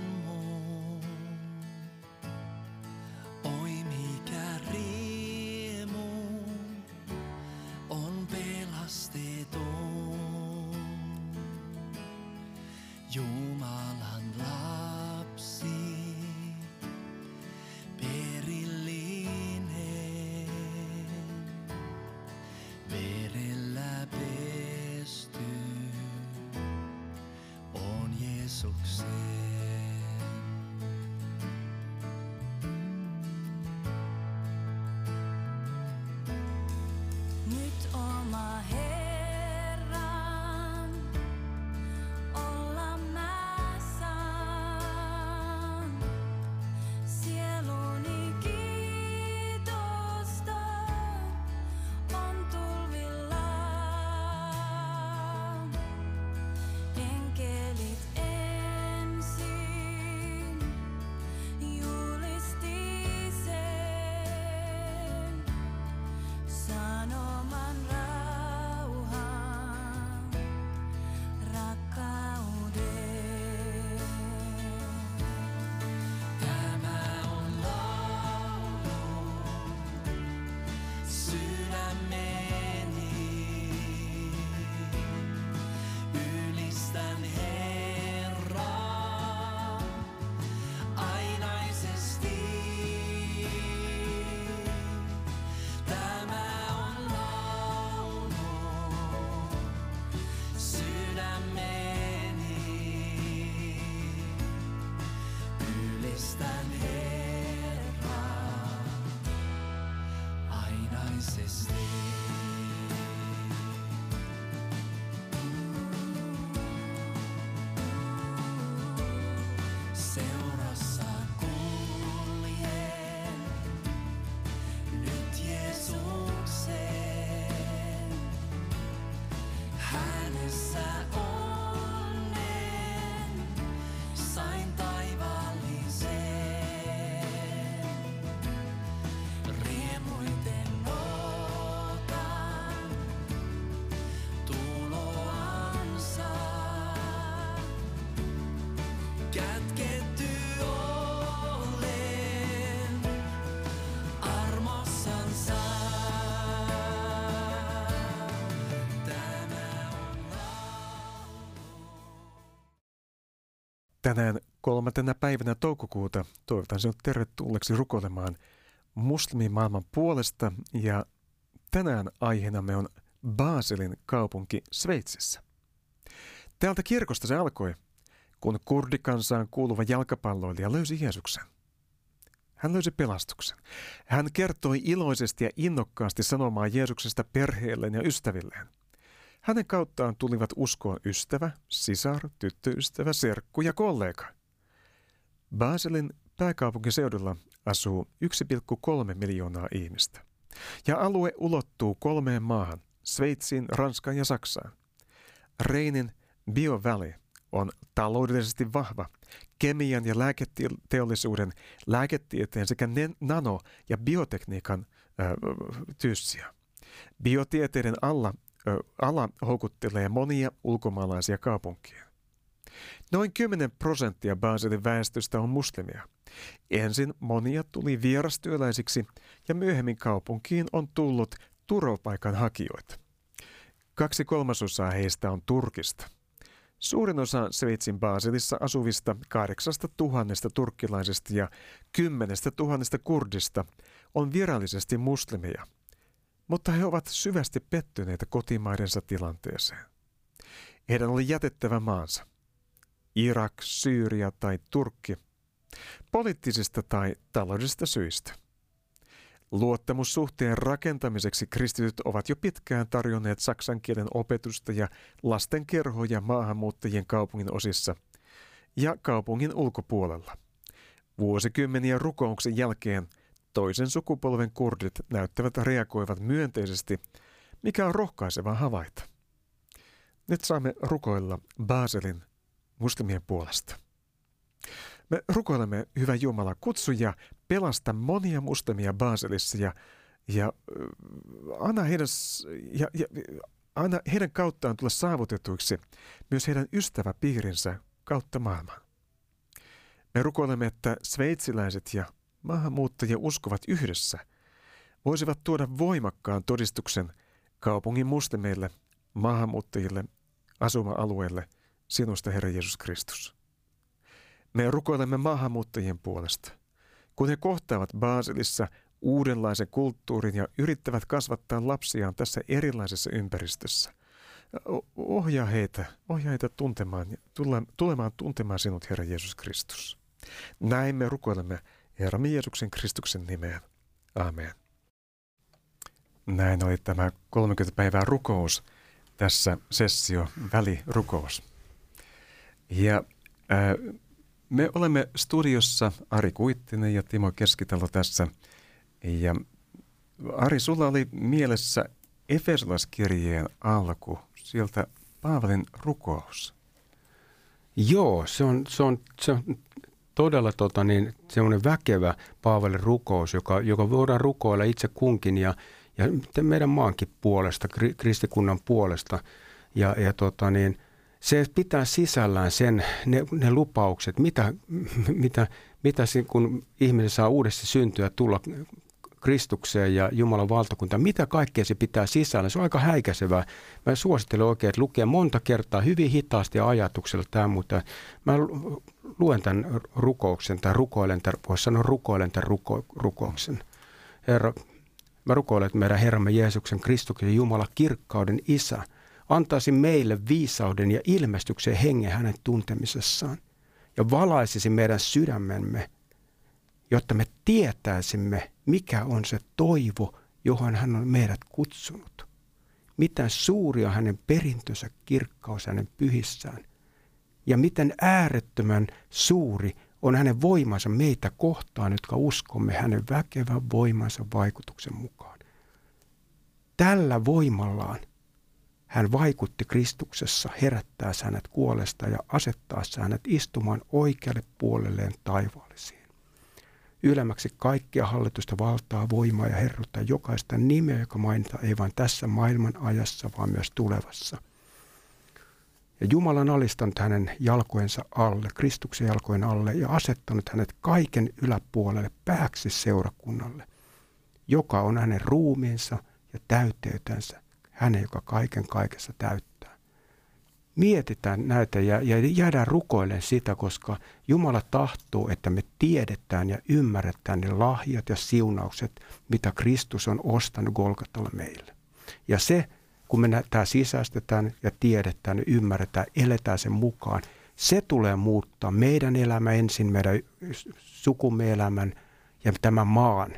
Tänään kolmantena päivänä toukokuuta toivotan sinut tervetulleeksi rukoilemaan muslimimaailman puolesta ja tänään aiheenamme on Baselin kaupunki Sveitsissä. Täältä kirkosta se alkoi, kun kurdikansaan kuuluva jalkapalloilija löysi Jeesuksen. Hän löysi pelastuksen. Hän kertoi iloisesti ja innokkaasti sanomaan Jeesuksesta perheelleen ja ystävilleen. Hänen kauttaan tulivat uskoon ystävä, sisar, tyttöystävä, serkku ja kollega. Baselin pääkaupunkiseudulla asuu 1,3 miljoonaa ihmistä. Ja alue ulottuu kolmeen maahan, Sveitsiin, Ranskaan ja Saksaan. Reinin Bio Valley on taloudellisesti vahva kemian ja lääketeollisuuden, lääketieteen sekä nano- ja biotekniikan ö, tyyssiä. Biotieteiden alla, ala houkuttelee monia ulkomaalaisia kaupunkia. Noin 10 prosenttia Baselin väestöstä on muslimia. Ensin monia tuli vierastyöläisiksi ja myöhemmin kaupunkiin on tullut turvapaikanhakijoita. Kaksi kolmasosaa heistä on Turkista. Suurin osa Sveitsin Baselissa asuvista kahdeksasta tuhannesta turkkilaisesta ja kymmenestä tuhannesta kurdista on virallisesti muslimeja, mutta he ovat syvästi pettyneitä kotimaidensa tilanteeseen. Heidän oli jätettävä maansa. Irak, Syyria tai Turkki. Poliittisista tai taloudellisista syistä. Luottamussuhteen rakentamiseksi kristityt ovat jo pitkään tarjonneet saksan kielen opetusta ja lasten kerhoja maahanmuuttajien kaupungin osissa ja kaupungin ulkopuolella. Vuosikymmeniä rukouksen jälkeen toisen sukupolven kurdit näyttävät reagoivat myönteisesti, mikä on rohkaiseva havaita. Nyt saamme rukoilla Baselin muslimien puolesta. Me rukoilemme, hyvä Jumala, kutsu ja pelasta monia muslimia Baselissa ja, ja äh, anna heidän, ja, ja, anna heidän kauttaan tulla saavutetuiksi myös heidän ystäväpiirinsä kautta maailman. Me rukoilemme, että sveitsiläiset ja maahanmuuttajia uskovat yhdessä voisivat tuoda voimakkaan todistuksen kaupungin muslimeille, maahanmuuttajille, asuma-alueelle sinusta, Herra Jeesus Kristus. Me rukoilemme maahanmuuttajien puolesta, kun he kohtaavat Baselissa uudenlaisen kulttuurin ja yrittävät kasvattaa lapsiaan tässä erilaisessa ympäristössä. Ohjaa heitä, ohjaa heitä tuntemaan, tule- tulemaan tuntemaan sinut, Herra Jeesus Kristus. Näin me rukoilemme Herramme Jeesuksen Kristuksen nimeen. Amen. Näin oli tämä 30 päivää rukous tässä sessio välirukous. Ja ää, me olemme studiossa Ari Kuittinen ja Timo Keskitalo tässä. Ja Ari, sulla oli mielessä Efesolaiskirjeen alku, sieltä Paavalin rukous. Joo, se on, se on, se on todella tota, niin, semmoinen väkevä Paavalin rukous, joka, joka voidaan rukoilla itse kunkin ja, ja meidän maankin puolesta, kri- kristikunnan puolesta. Ja, ja tota, niin, se pitää sisällään sen, ne, ne lupaukset, mitä, mitä, mitä kun ihminen saa uudesti syntyä, tulla Kristukseen ja Jumalan valtakuntaan, mitä kaikkea se pitää sisällä. Se on aika häikäisevää. Mä suosittelen oikein, että lukee monta kertaa hyvin hitaasti ja ajatuksella tämä, mutta mä lu- luen tämän rukouksen tai rukoilen, tämän, voisi sanoa rukoilen tämän ruko, rukouksen. Herra, mä rukoilen, että meidän Herramme Jeesuksen Kristuksen Jumala kirkkauden Isä antaisi meille viisauden ja ilmestyksen hengen hänen tuntemisessaan ja valaisisi meidän sydämemme, jotta me tietäisimme, mikä on se toivo, johon hän on meidät kutsunut. Miten suuri on hänen perintönsä kirkkaus hänen pyhissään. Ja miten äärettömän suuri on hänen voimansa meitä kohtaan, jotka uskomme hänen väkevän voimansa vaikutuksen mukaan. Tällä voimallaan hän vaikutti Kristuksessa herättää hänet kuolesta ja asettaa hänet istumaan oikealle puolelleen taivaallisiin. Ylemmäksi kaikkia hallitusta valtaa, voimaa ja herrutta jokaista nimeä, joka mainitaan ei vain tässä maailman ajassa, vaan myös tulevassa. Ja Jumala on alistanut hänen jalkojensa alle, Kristuksen jalkojen alle ja asettanut hänet kaiken yläpuolelle pääksi seurakunnalle, joka on hänen ruumiinsa ja täyteytensä, hänen, joka kaiken kaikessa täyttää. Mietitään näitä ja, ja jäädään rukoilleen sitä, koska Jumala tahtoo, että me tiedetään ja ymmärretään ne lahjat ja siunaukset, mitä Kristus on ostanut Golgatalla meille. Ja se, kun me tämä sisäistetään ja tiedetään ja ymmärretään, eletään sen mukaan, se tulee muuttaa meidän elämä ensin, meidän sukumme elämän ja tämän maan.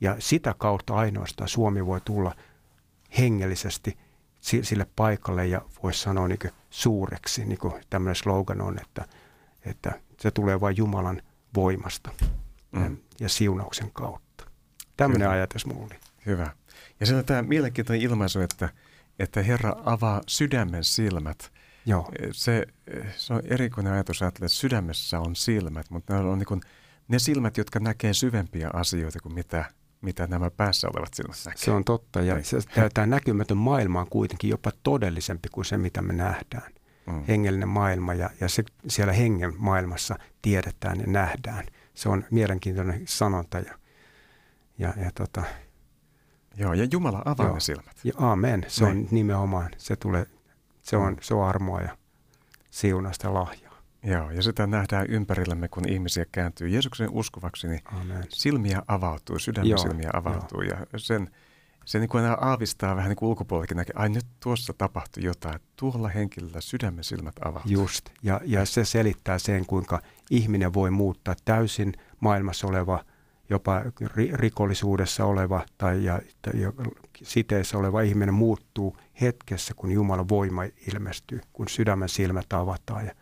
Ja sitä kautta ainoastaan Suomi voi tulla hengellisesti sille paikalle ja voisi sanoa niin suureksi, niin kuin tämmöinen slogan on, että, että se tulee vain Jumalan voimasta mm. ja, ja siunauksen kautta. Tämmöinen Kyllä. ajatus mulla oli. Hyvä. Ja sitten tämä mielenkiintoinen ilmaisu, että, että Herra avaa sydämen silmät. Joo, Se, se on erikoinen ajatus ajatella, että sydämessä on silmät, mutta ne on niin kuin ne silmät, jotka näkee syvempiä asioita kuin mitä, mitä nämä päässä olevat silmät näkee. se on totta. Ja Niin. se, tämä, tämä näkymätön maailma on kuitenkin jopa todellisempi kuin se, mitä me nähdään. Mm. Hengellinen maailma ja, ja se, siellä hengen maailmassa tiedetään ja nähdään. Se on mielenkiintoinen sanonta ja, ja, ja tota, Joo, ja Jumala avaa Joo. ne silmät. Ja aamen, se on Niin. nimenomaan, se, tulee, se, on, Mm. se on armoa ja siunasta ja lahjaa. Joo, ja sitä nähdään ympärillämme, kun ihmisiä kääntyy Jeesuksen uskovaksi, niin Aamen. silmiä avautuu, sydämen Joo, silmiä avautuu. Ja sen se niin kuin aavistaa vähän niin kuin ulkopuolellakin näkee, ai nyt tuossa tapahtui jotain, tuolla henkilöllä sydämen silmät avautuivat. Just. Ja, ja se selittää sen, kuinka ihminen voi muuttaa täysin maailmassa oleva, jopa ri, rikollisuudessa oleva tai ja, tai jo- siteessä oleva ihminen muuttuu hetkessä, kun Jumalan voima ilmestyy, kun sydämen silmät avataan ja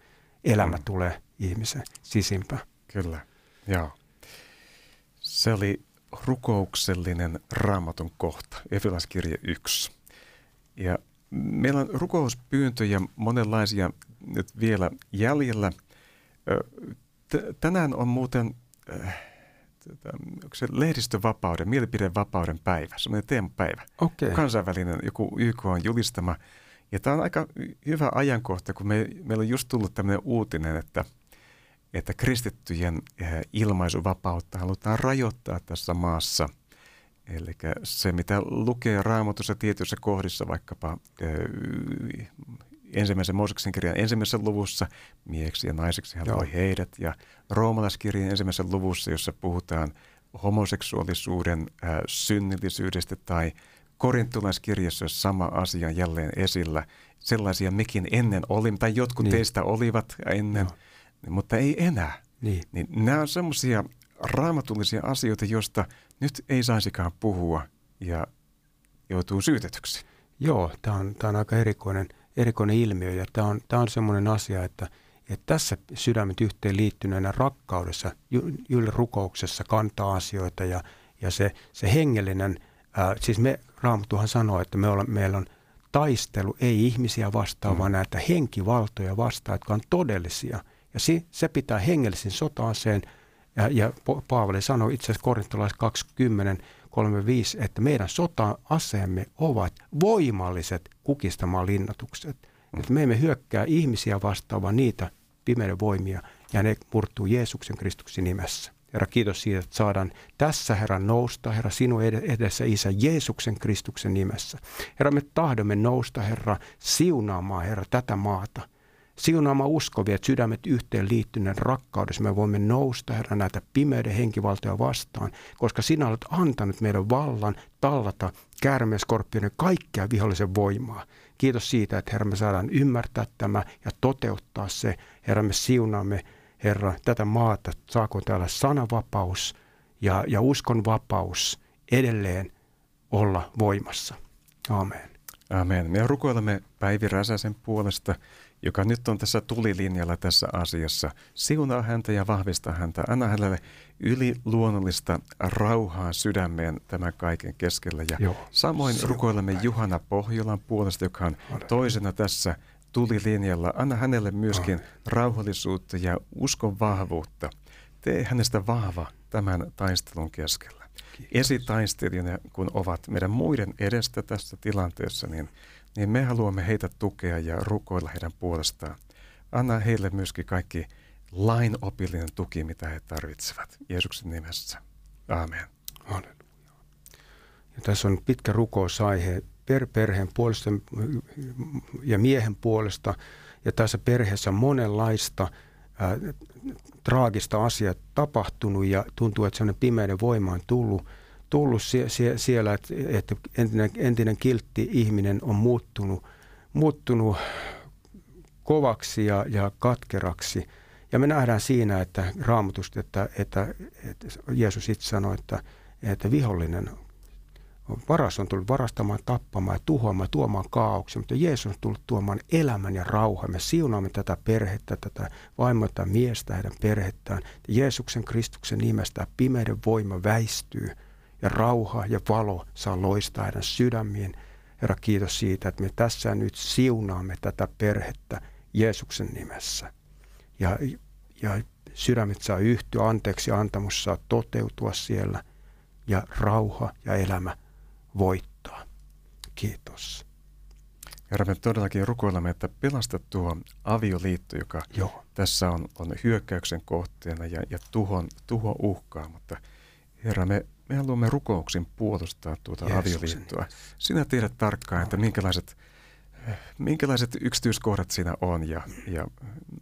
elämä Mm. tulee ihmisen sisimpään. Kyllä, joo. Se oli rukouksellinen raamatun kohta, Efelaskirje 1. Ja meillä on rukouspyyntöjä monenlaisia nyt vielä jäljellä. Tänään on muuten äh, onko se lehdistövapauden, mielipidevapauden päivä, semmoinen teemapäivä. Okei. Kansainvälinen joku YK on julistama. Ja tämä on aika hy- hyvä ajankohta, kun me, meillä on just tullut tämmöinen uutinen, että, että kristittyjen eh, ilmaisuvapautta halutaan rajoittaa tässä maassa. Eli se, mitä lukee raamatussa tietyissä kohdissa, vaikkapa eh, ensimmäisen Mooseksen kirjan ensimmäisessä luvussa, mieheksi ja naiseksi hän loi heidät, ja roomalaiskirjan ensimmäisessä luvussa, jossa puhutaan homoseksuaalisuuden äh, synnillisyydestä tai korintolaiskirjassa sama asia jälleen esillä. Sellaisia mekin ennen olimme, tai jotkut Niin. teistä olivat ennen, Joo. mutta ei enää. Niin. Niin nämä on semmoisia raamatullisia asioita, joista nyt ei saisikaan puhua ja joutuu syytetyksi. Joo, tämä on, tämä on aika erikoinen, erikoinen ilmiö ja tämä on, tämä on semmoinen asia, että, että tässä sydämet yhteen liittyneenä rakkaudessa, yllä rukouksessa kantaa asioita ja, ja se, se hengellinen, ää, siis me, Raamattuhan sanoo, että me olla, meillä on taistelu ei ihmisiä vastaan, mm. vaan näitä henkivaltoja vastaan, jotka on todellisia. Ja si, se pitää hengellisen sotaaseen ja, ja Pa- Paavali sanoi itse asiassa korintolais 20, 35, että meidän sota-aseemme ovat voimalliset kukistamaan linnatukset. Mm. Että me emme hyökkää ihmisiä vastaan, vaan niitä pimeyden voimia, ja ne murtuu Jeesuksen Kristuksen nimessä. Herra, kiitos siitä, että saadaan tässä, Herra, nousta, Herra, sinun ed- edessä, Isä, Jeesuksen Kristuksen nimessä. Herra, me tahdomme nousta, Herra, siunaamaan, Herra, tätä maata. Siunaamaan uskovia, että sydämet yhteen liittyneen rakkaudessa me voimme nousta, Herra, näitä pimeyden henkivaltoja vastaan, koska sinä olet antanut meidän vallan tallata käärmeeskorpioiden kaikkea vihollisen voimaa. Kiitos siitä, että Herra, me saadaan ymmärtää tämä ja toteuttaa se. Herra, me siunaamme, Herra, tätä maata, saako täällä sananvapaus ja, ja uskonvapaus edelleen olla voimassa. Amen. Amen. Me rukoilemme Päivi Räsäsen puolesta, joka nyt on tässä tulilinjalla tässä asiassa. Siunaa häntä ja vahvista häntä. Anna hänelle yliluonnollista rauhaa sydämeen tämän kaiken keskellä. Ja Joo. samoin rukoilemme. Juhana Pohjolan puolesta, joka on toisena tässä tulilinjalla. Anna hänelle myöskin rauhallisuutta ja uskon vahvuutta. Tee hänestä vahva tämän taistelun keskellä. Esitaistelijana, kun ovat meidän muiden edestä tässä tilanteessa, niin, niin me haluamme heitä tukea ja rukoilla heidän puolestaan. Anna heille myöskin kaikki lainopillinen tuki, mitä he tarvitsevat. Jeesuksen nimessä. Amen. Halleluja. Ja tässä on pitkä rukousaihe per perheen puolesta ja miehen puolesta. Ja tässä perheessä on monenlaista ää, traagista asiaa tapahtunut ja tuntuu, että sellainen pimeyden voima on tullut, tullut sie, sie, siellä, että, että entinen, entinen kiltti ihminen on muuttunut, muuttunut kovaksi ja, ja katkeraksi. Ja me nähdään siinä, että raamatusta, että, että, että Jeesus itse sanoi, että, että vihollinen Varas on tullut varastamaan, tappamaan ja tuhoamaan, tuomaan kaauksen, mutta Jeesus on tullut tuomaan elämän ja rauhan. Me siunaamme tätä perhettä, tätä vaimoa, tätä miestä, heidän perhettään. Jeesuksen Kristuksen nimestä pimeyden voima väistyy ja rauha ja valo saa loistaa heidän sydämiin. Herra, kiitos siitä, että me tässä nyt siunaamme tätä perhettä Jeesuksen nimessä. Ja, ja sydämet saa yhtyä, anteeksi antamus saa toteutua siellä ja rauha ja elämä voittaa. Kiitos. Herra, me todellakin rukoilemme, että pelasta tuo avioliitto, joka Joo. tässä on, on hyökkäyksen kohteena ja, ja tuhon, tuho uhkaa, mutta Herra, me, me haluamme rukouksin puolustaa tuota Jeesuksen avioliittoa. Sinä tiedät tarkkaan, että minkälaiset, minkälaiset yksityiskohdat siinä on ja, ja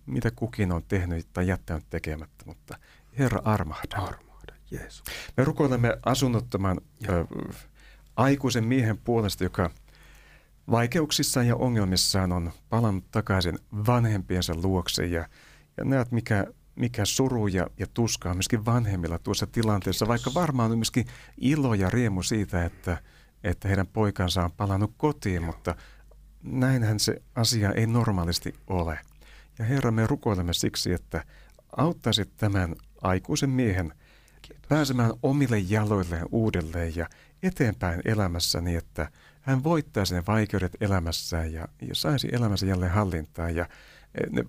mitä kukin on tehnyt tai jättänyt tekemättä, mutta Herra armahda. Armahda, Jeesus. Me rukoilemme asunnottoman ö, aikuisen miehen puolesta, joka vaikeuksissaan ja ongelmissaan on palannut takaisin vanhempiensa luokse. Ja, ja näet, mikä, mikä suru ja, ja tuska on myöskin vanhemmilla tuossa tilanteessa, vaikka varmaan on myöskin ilo ja riemu siitä, että, että heidän poikansa on palannut kotiin, mutta näinhän se asia ei normaalisti ole. Ja Herra, me rukoilemme siksi, että auttaisit tämän aikuisen miehen pääsemään omille jaloilleen uudelleen ja eteenpäin elämässä niin, että hän voittaisi ne vaikeudet elämässään ja, ja saisi elämänsä jälleen hallintaan ja eh, ne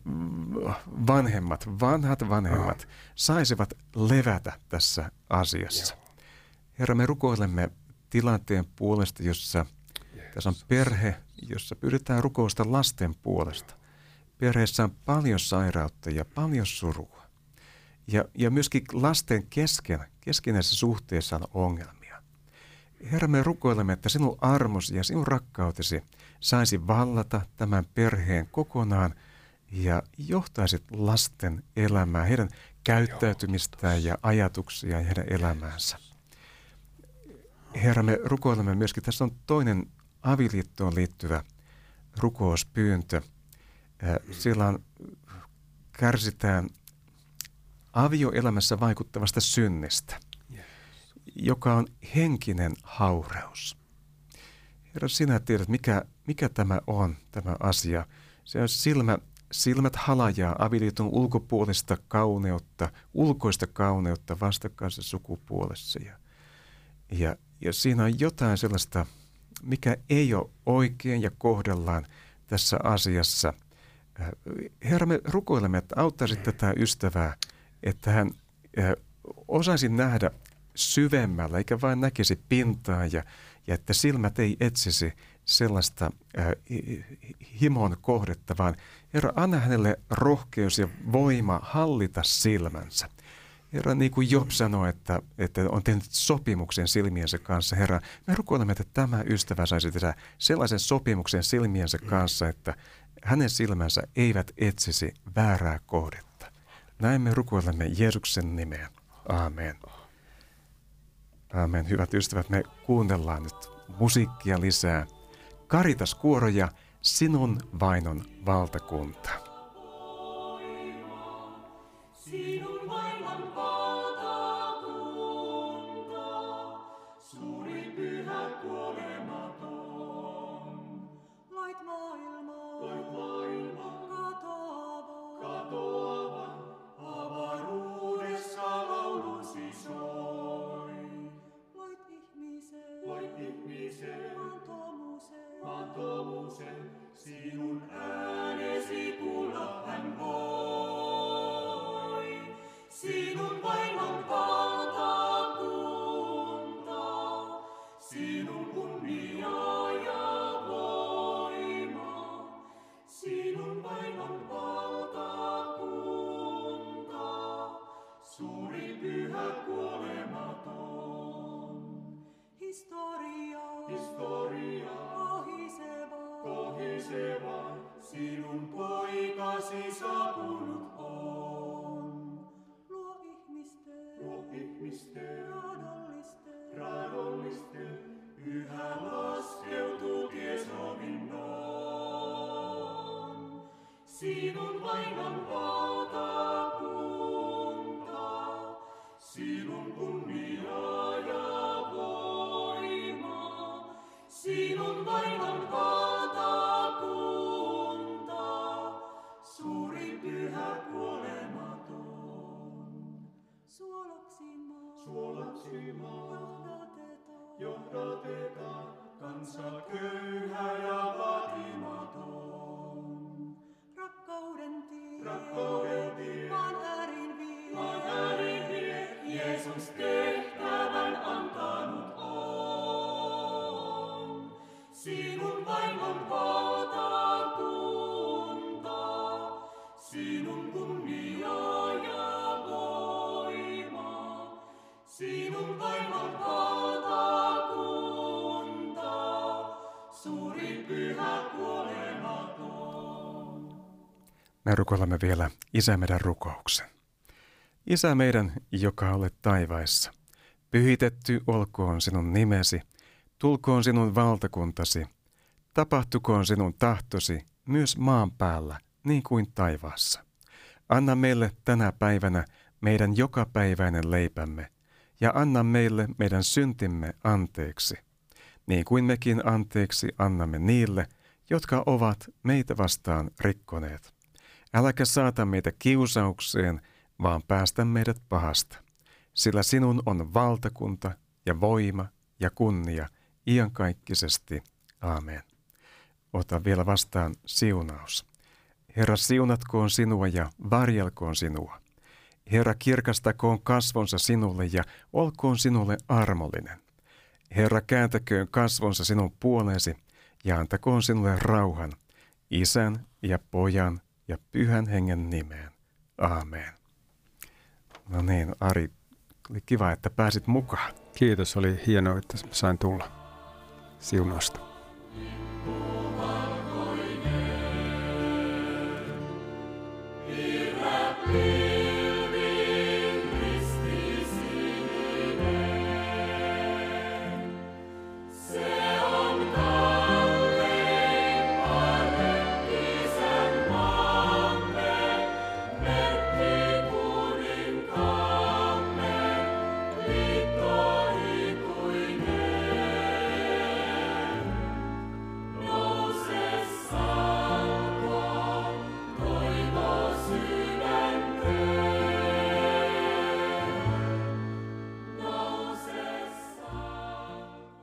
vanhemmat, vanhat vanhemmat saisivat levätä tässä asiassa. Herra, me rukoilemme tilanteen puolesta, jossa tässä on perhe, jossa pyydetään rukousta lasten puolesta. Perheessä on paljon sairautta ja paljon surua. Ja, ja myöskin lasten kesken, keskinäisessä suhteessa on ongelmia. Herra, me rukoilemme, että sinun armosi ja sinun rakkautesi saisi vallata tämän perheen kokonaan ja johtaisit lasten elämää, heidän käyttäytymistään ja ajatuksia ja heidän elämäänsä. Herra, me rukoilemme myöskin, tässä on toinen avioliittoon liittyvä rukouspyyntö. Sillä on, kärsitään avioelämässä vaikuttavasta synnistä, joka on henkinen haureus. Herra, sinä tiedät, mikä, mikä tämä on, tämä asia. Se on silmä, silmät halajaa avioliiton ulkopuolista kauneutta, ulkoista kauneutta vastakkaisessa sukupuolessa. Ja, ja, ja siinä on jotain sellaista, mikä ei ole oikein ja kohdellaan tässä asiassa. Äh, Herra, me rukoilemme, että auttaisit tätä ystävää, että hän äh, osaisi nähdä syvemmällä, eikä vain näkisi pintaa ja, ja että silmät ei etsisi sellaista äh, hi- hi- himon kohdetta, vaan Herra, anna hänelle rohkeus ja voima hallita silmänsä. Herra, niin kuin Job sanoi, että, että on tehnyt sopimuksen silmiensä kanssa. Herra, me rukoilemme, että tämä ystävä saisi tehdä sellaisen sopimuksen silmiensä kanssa, että hänen silmänsä eivät etsisi väärää kohdetta. Näin me rukoilemme Jeesuksen nimeen. Aamen. Aamen. Hyvät ystävät, me kuunnellaan nyt musiikkia lisää. Karitas kuoroja, sinun vainon valtakunta. Sinun Me rukoilemme vielä Isä meidän rukouksen. Isä meidän, joka olet taivaissa, pyhitetty olkoon sinun nimesi, tulkoon sinun valtakuntasi, tapahtukoon sinun tahtosi myös maan päällä, niin kuin taivaassa. Anna meille tänä päivänä meidän jokapäiväinen leipämme, ja anna meille meidän syntimme anteeksi, niin kuin mekin anteeksi annamme niille, jotka ovat meitä vastaan rikkoneet. Äläkä saata meitä kiusaukseen, vaan päästä meidät pahasta. Sillä sinun on valtakunta ja voima ja kunnia iankaikkisesti. Aamen. Ota vielä vastaan siunaus. Herra siunatkoon sinua ja varjelkoon sinua. Herra kirkastakoon kasvonsa sinulle ja olkoon sinulle armollinen. Herra kääntäköön kasvonsa sinun puoleesi ja antakoon sinulle rauhan, isän ja pojan ja pyhän hengen nimeen. Aamen. No niin, Ari, oli kiva, että pääsit mukaan. Kiitos, oli hienoa, että sain tulla siunausta. Thank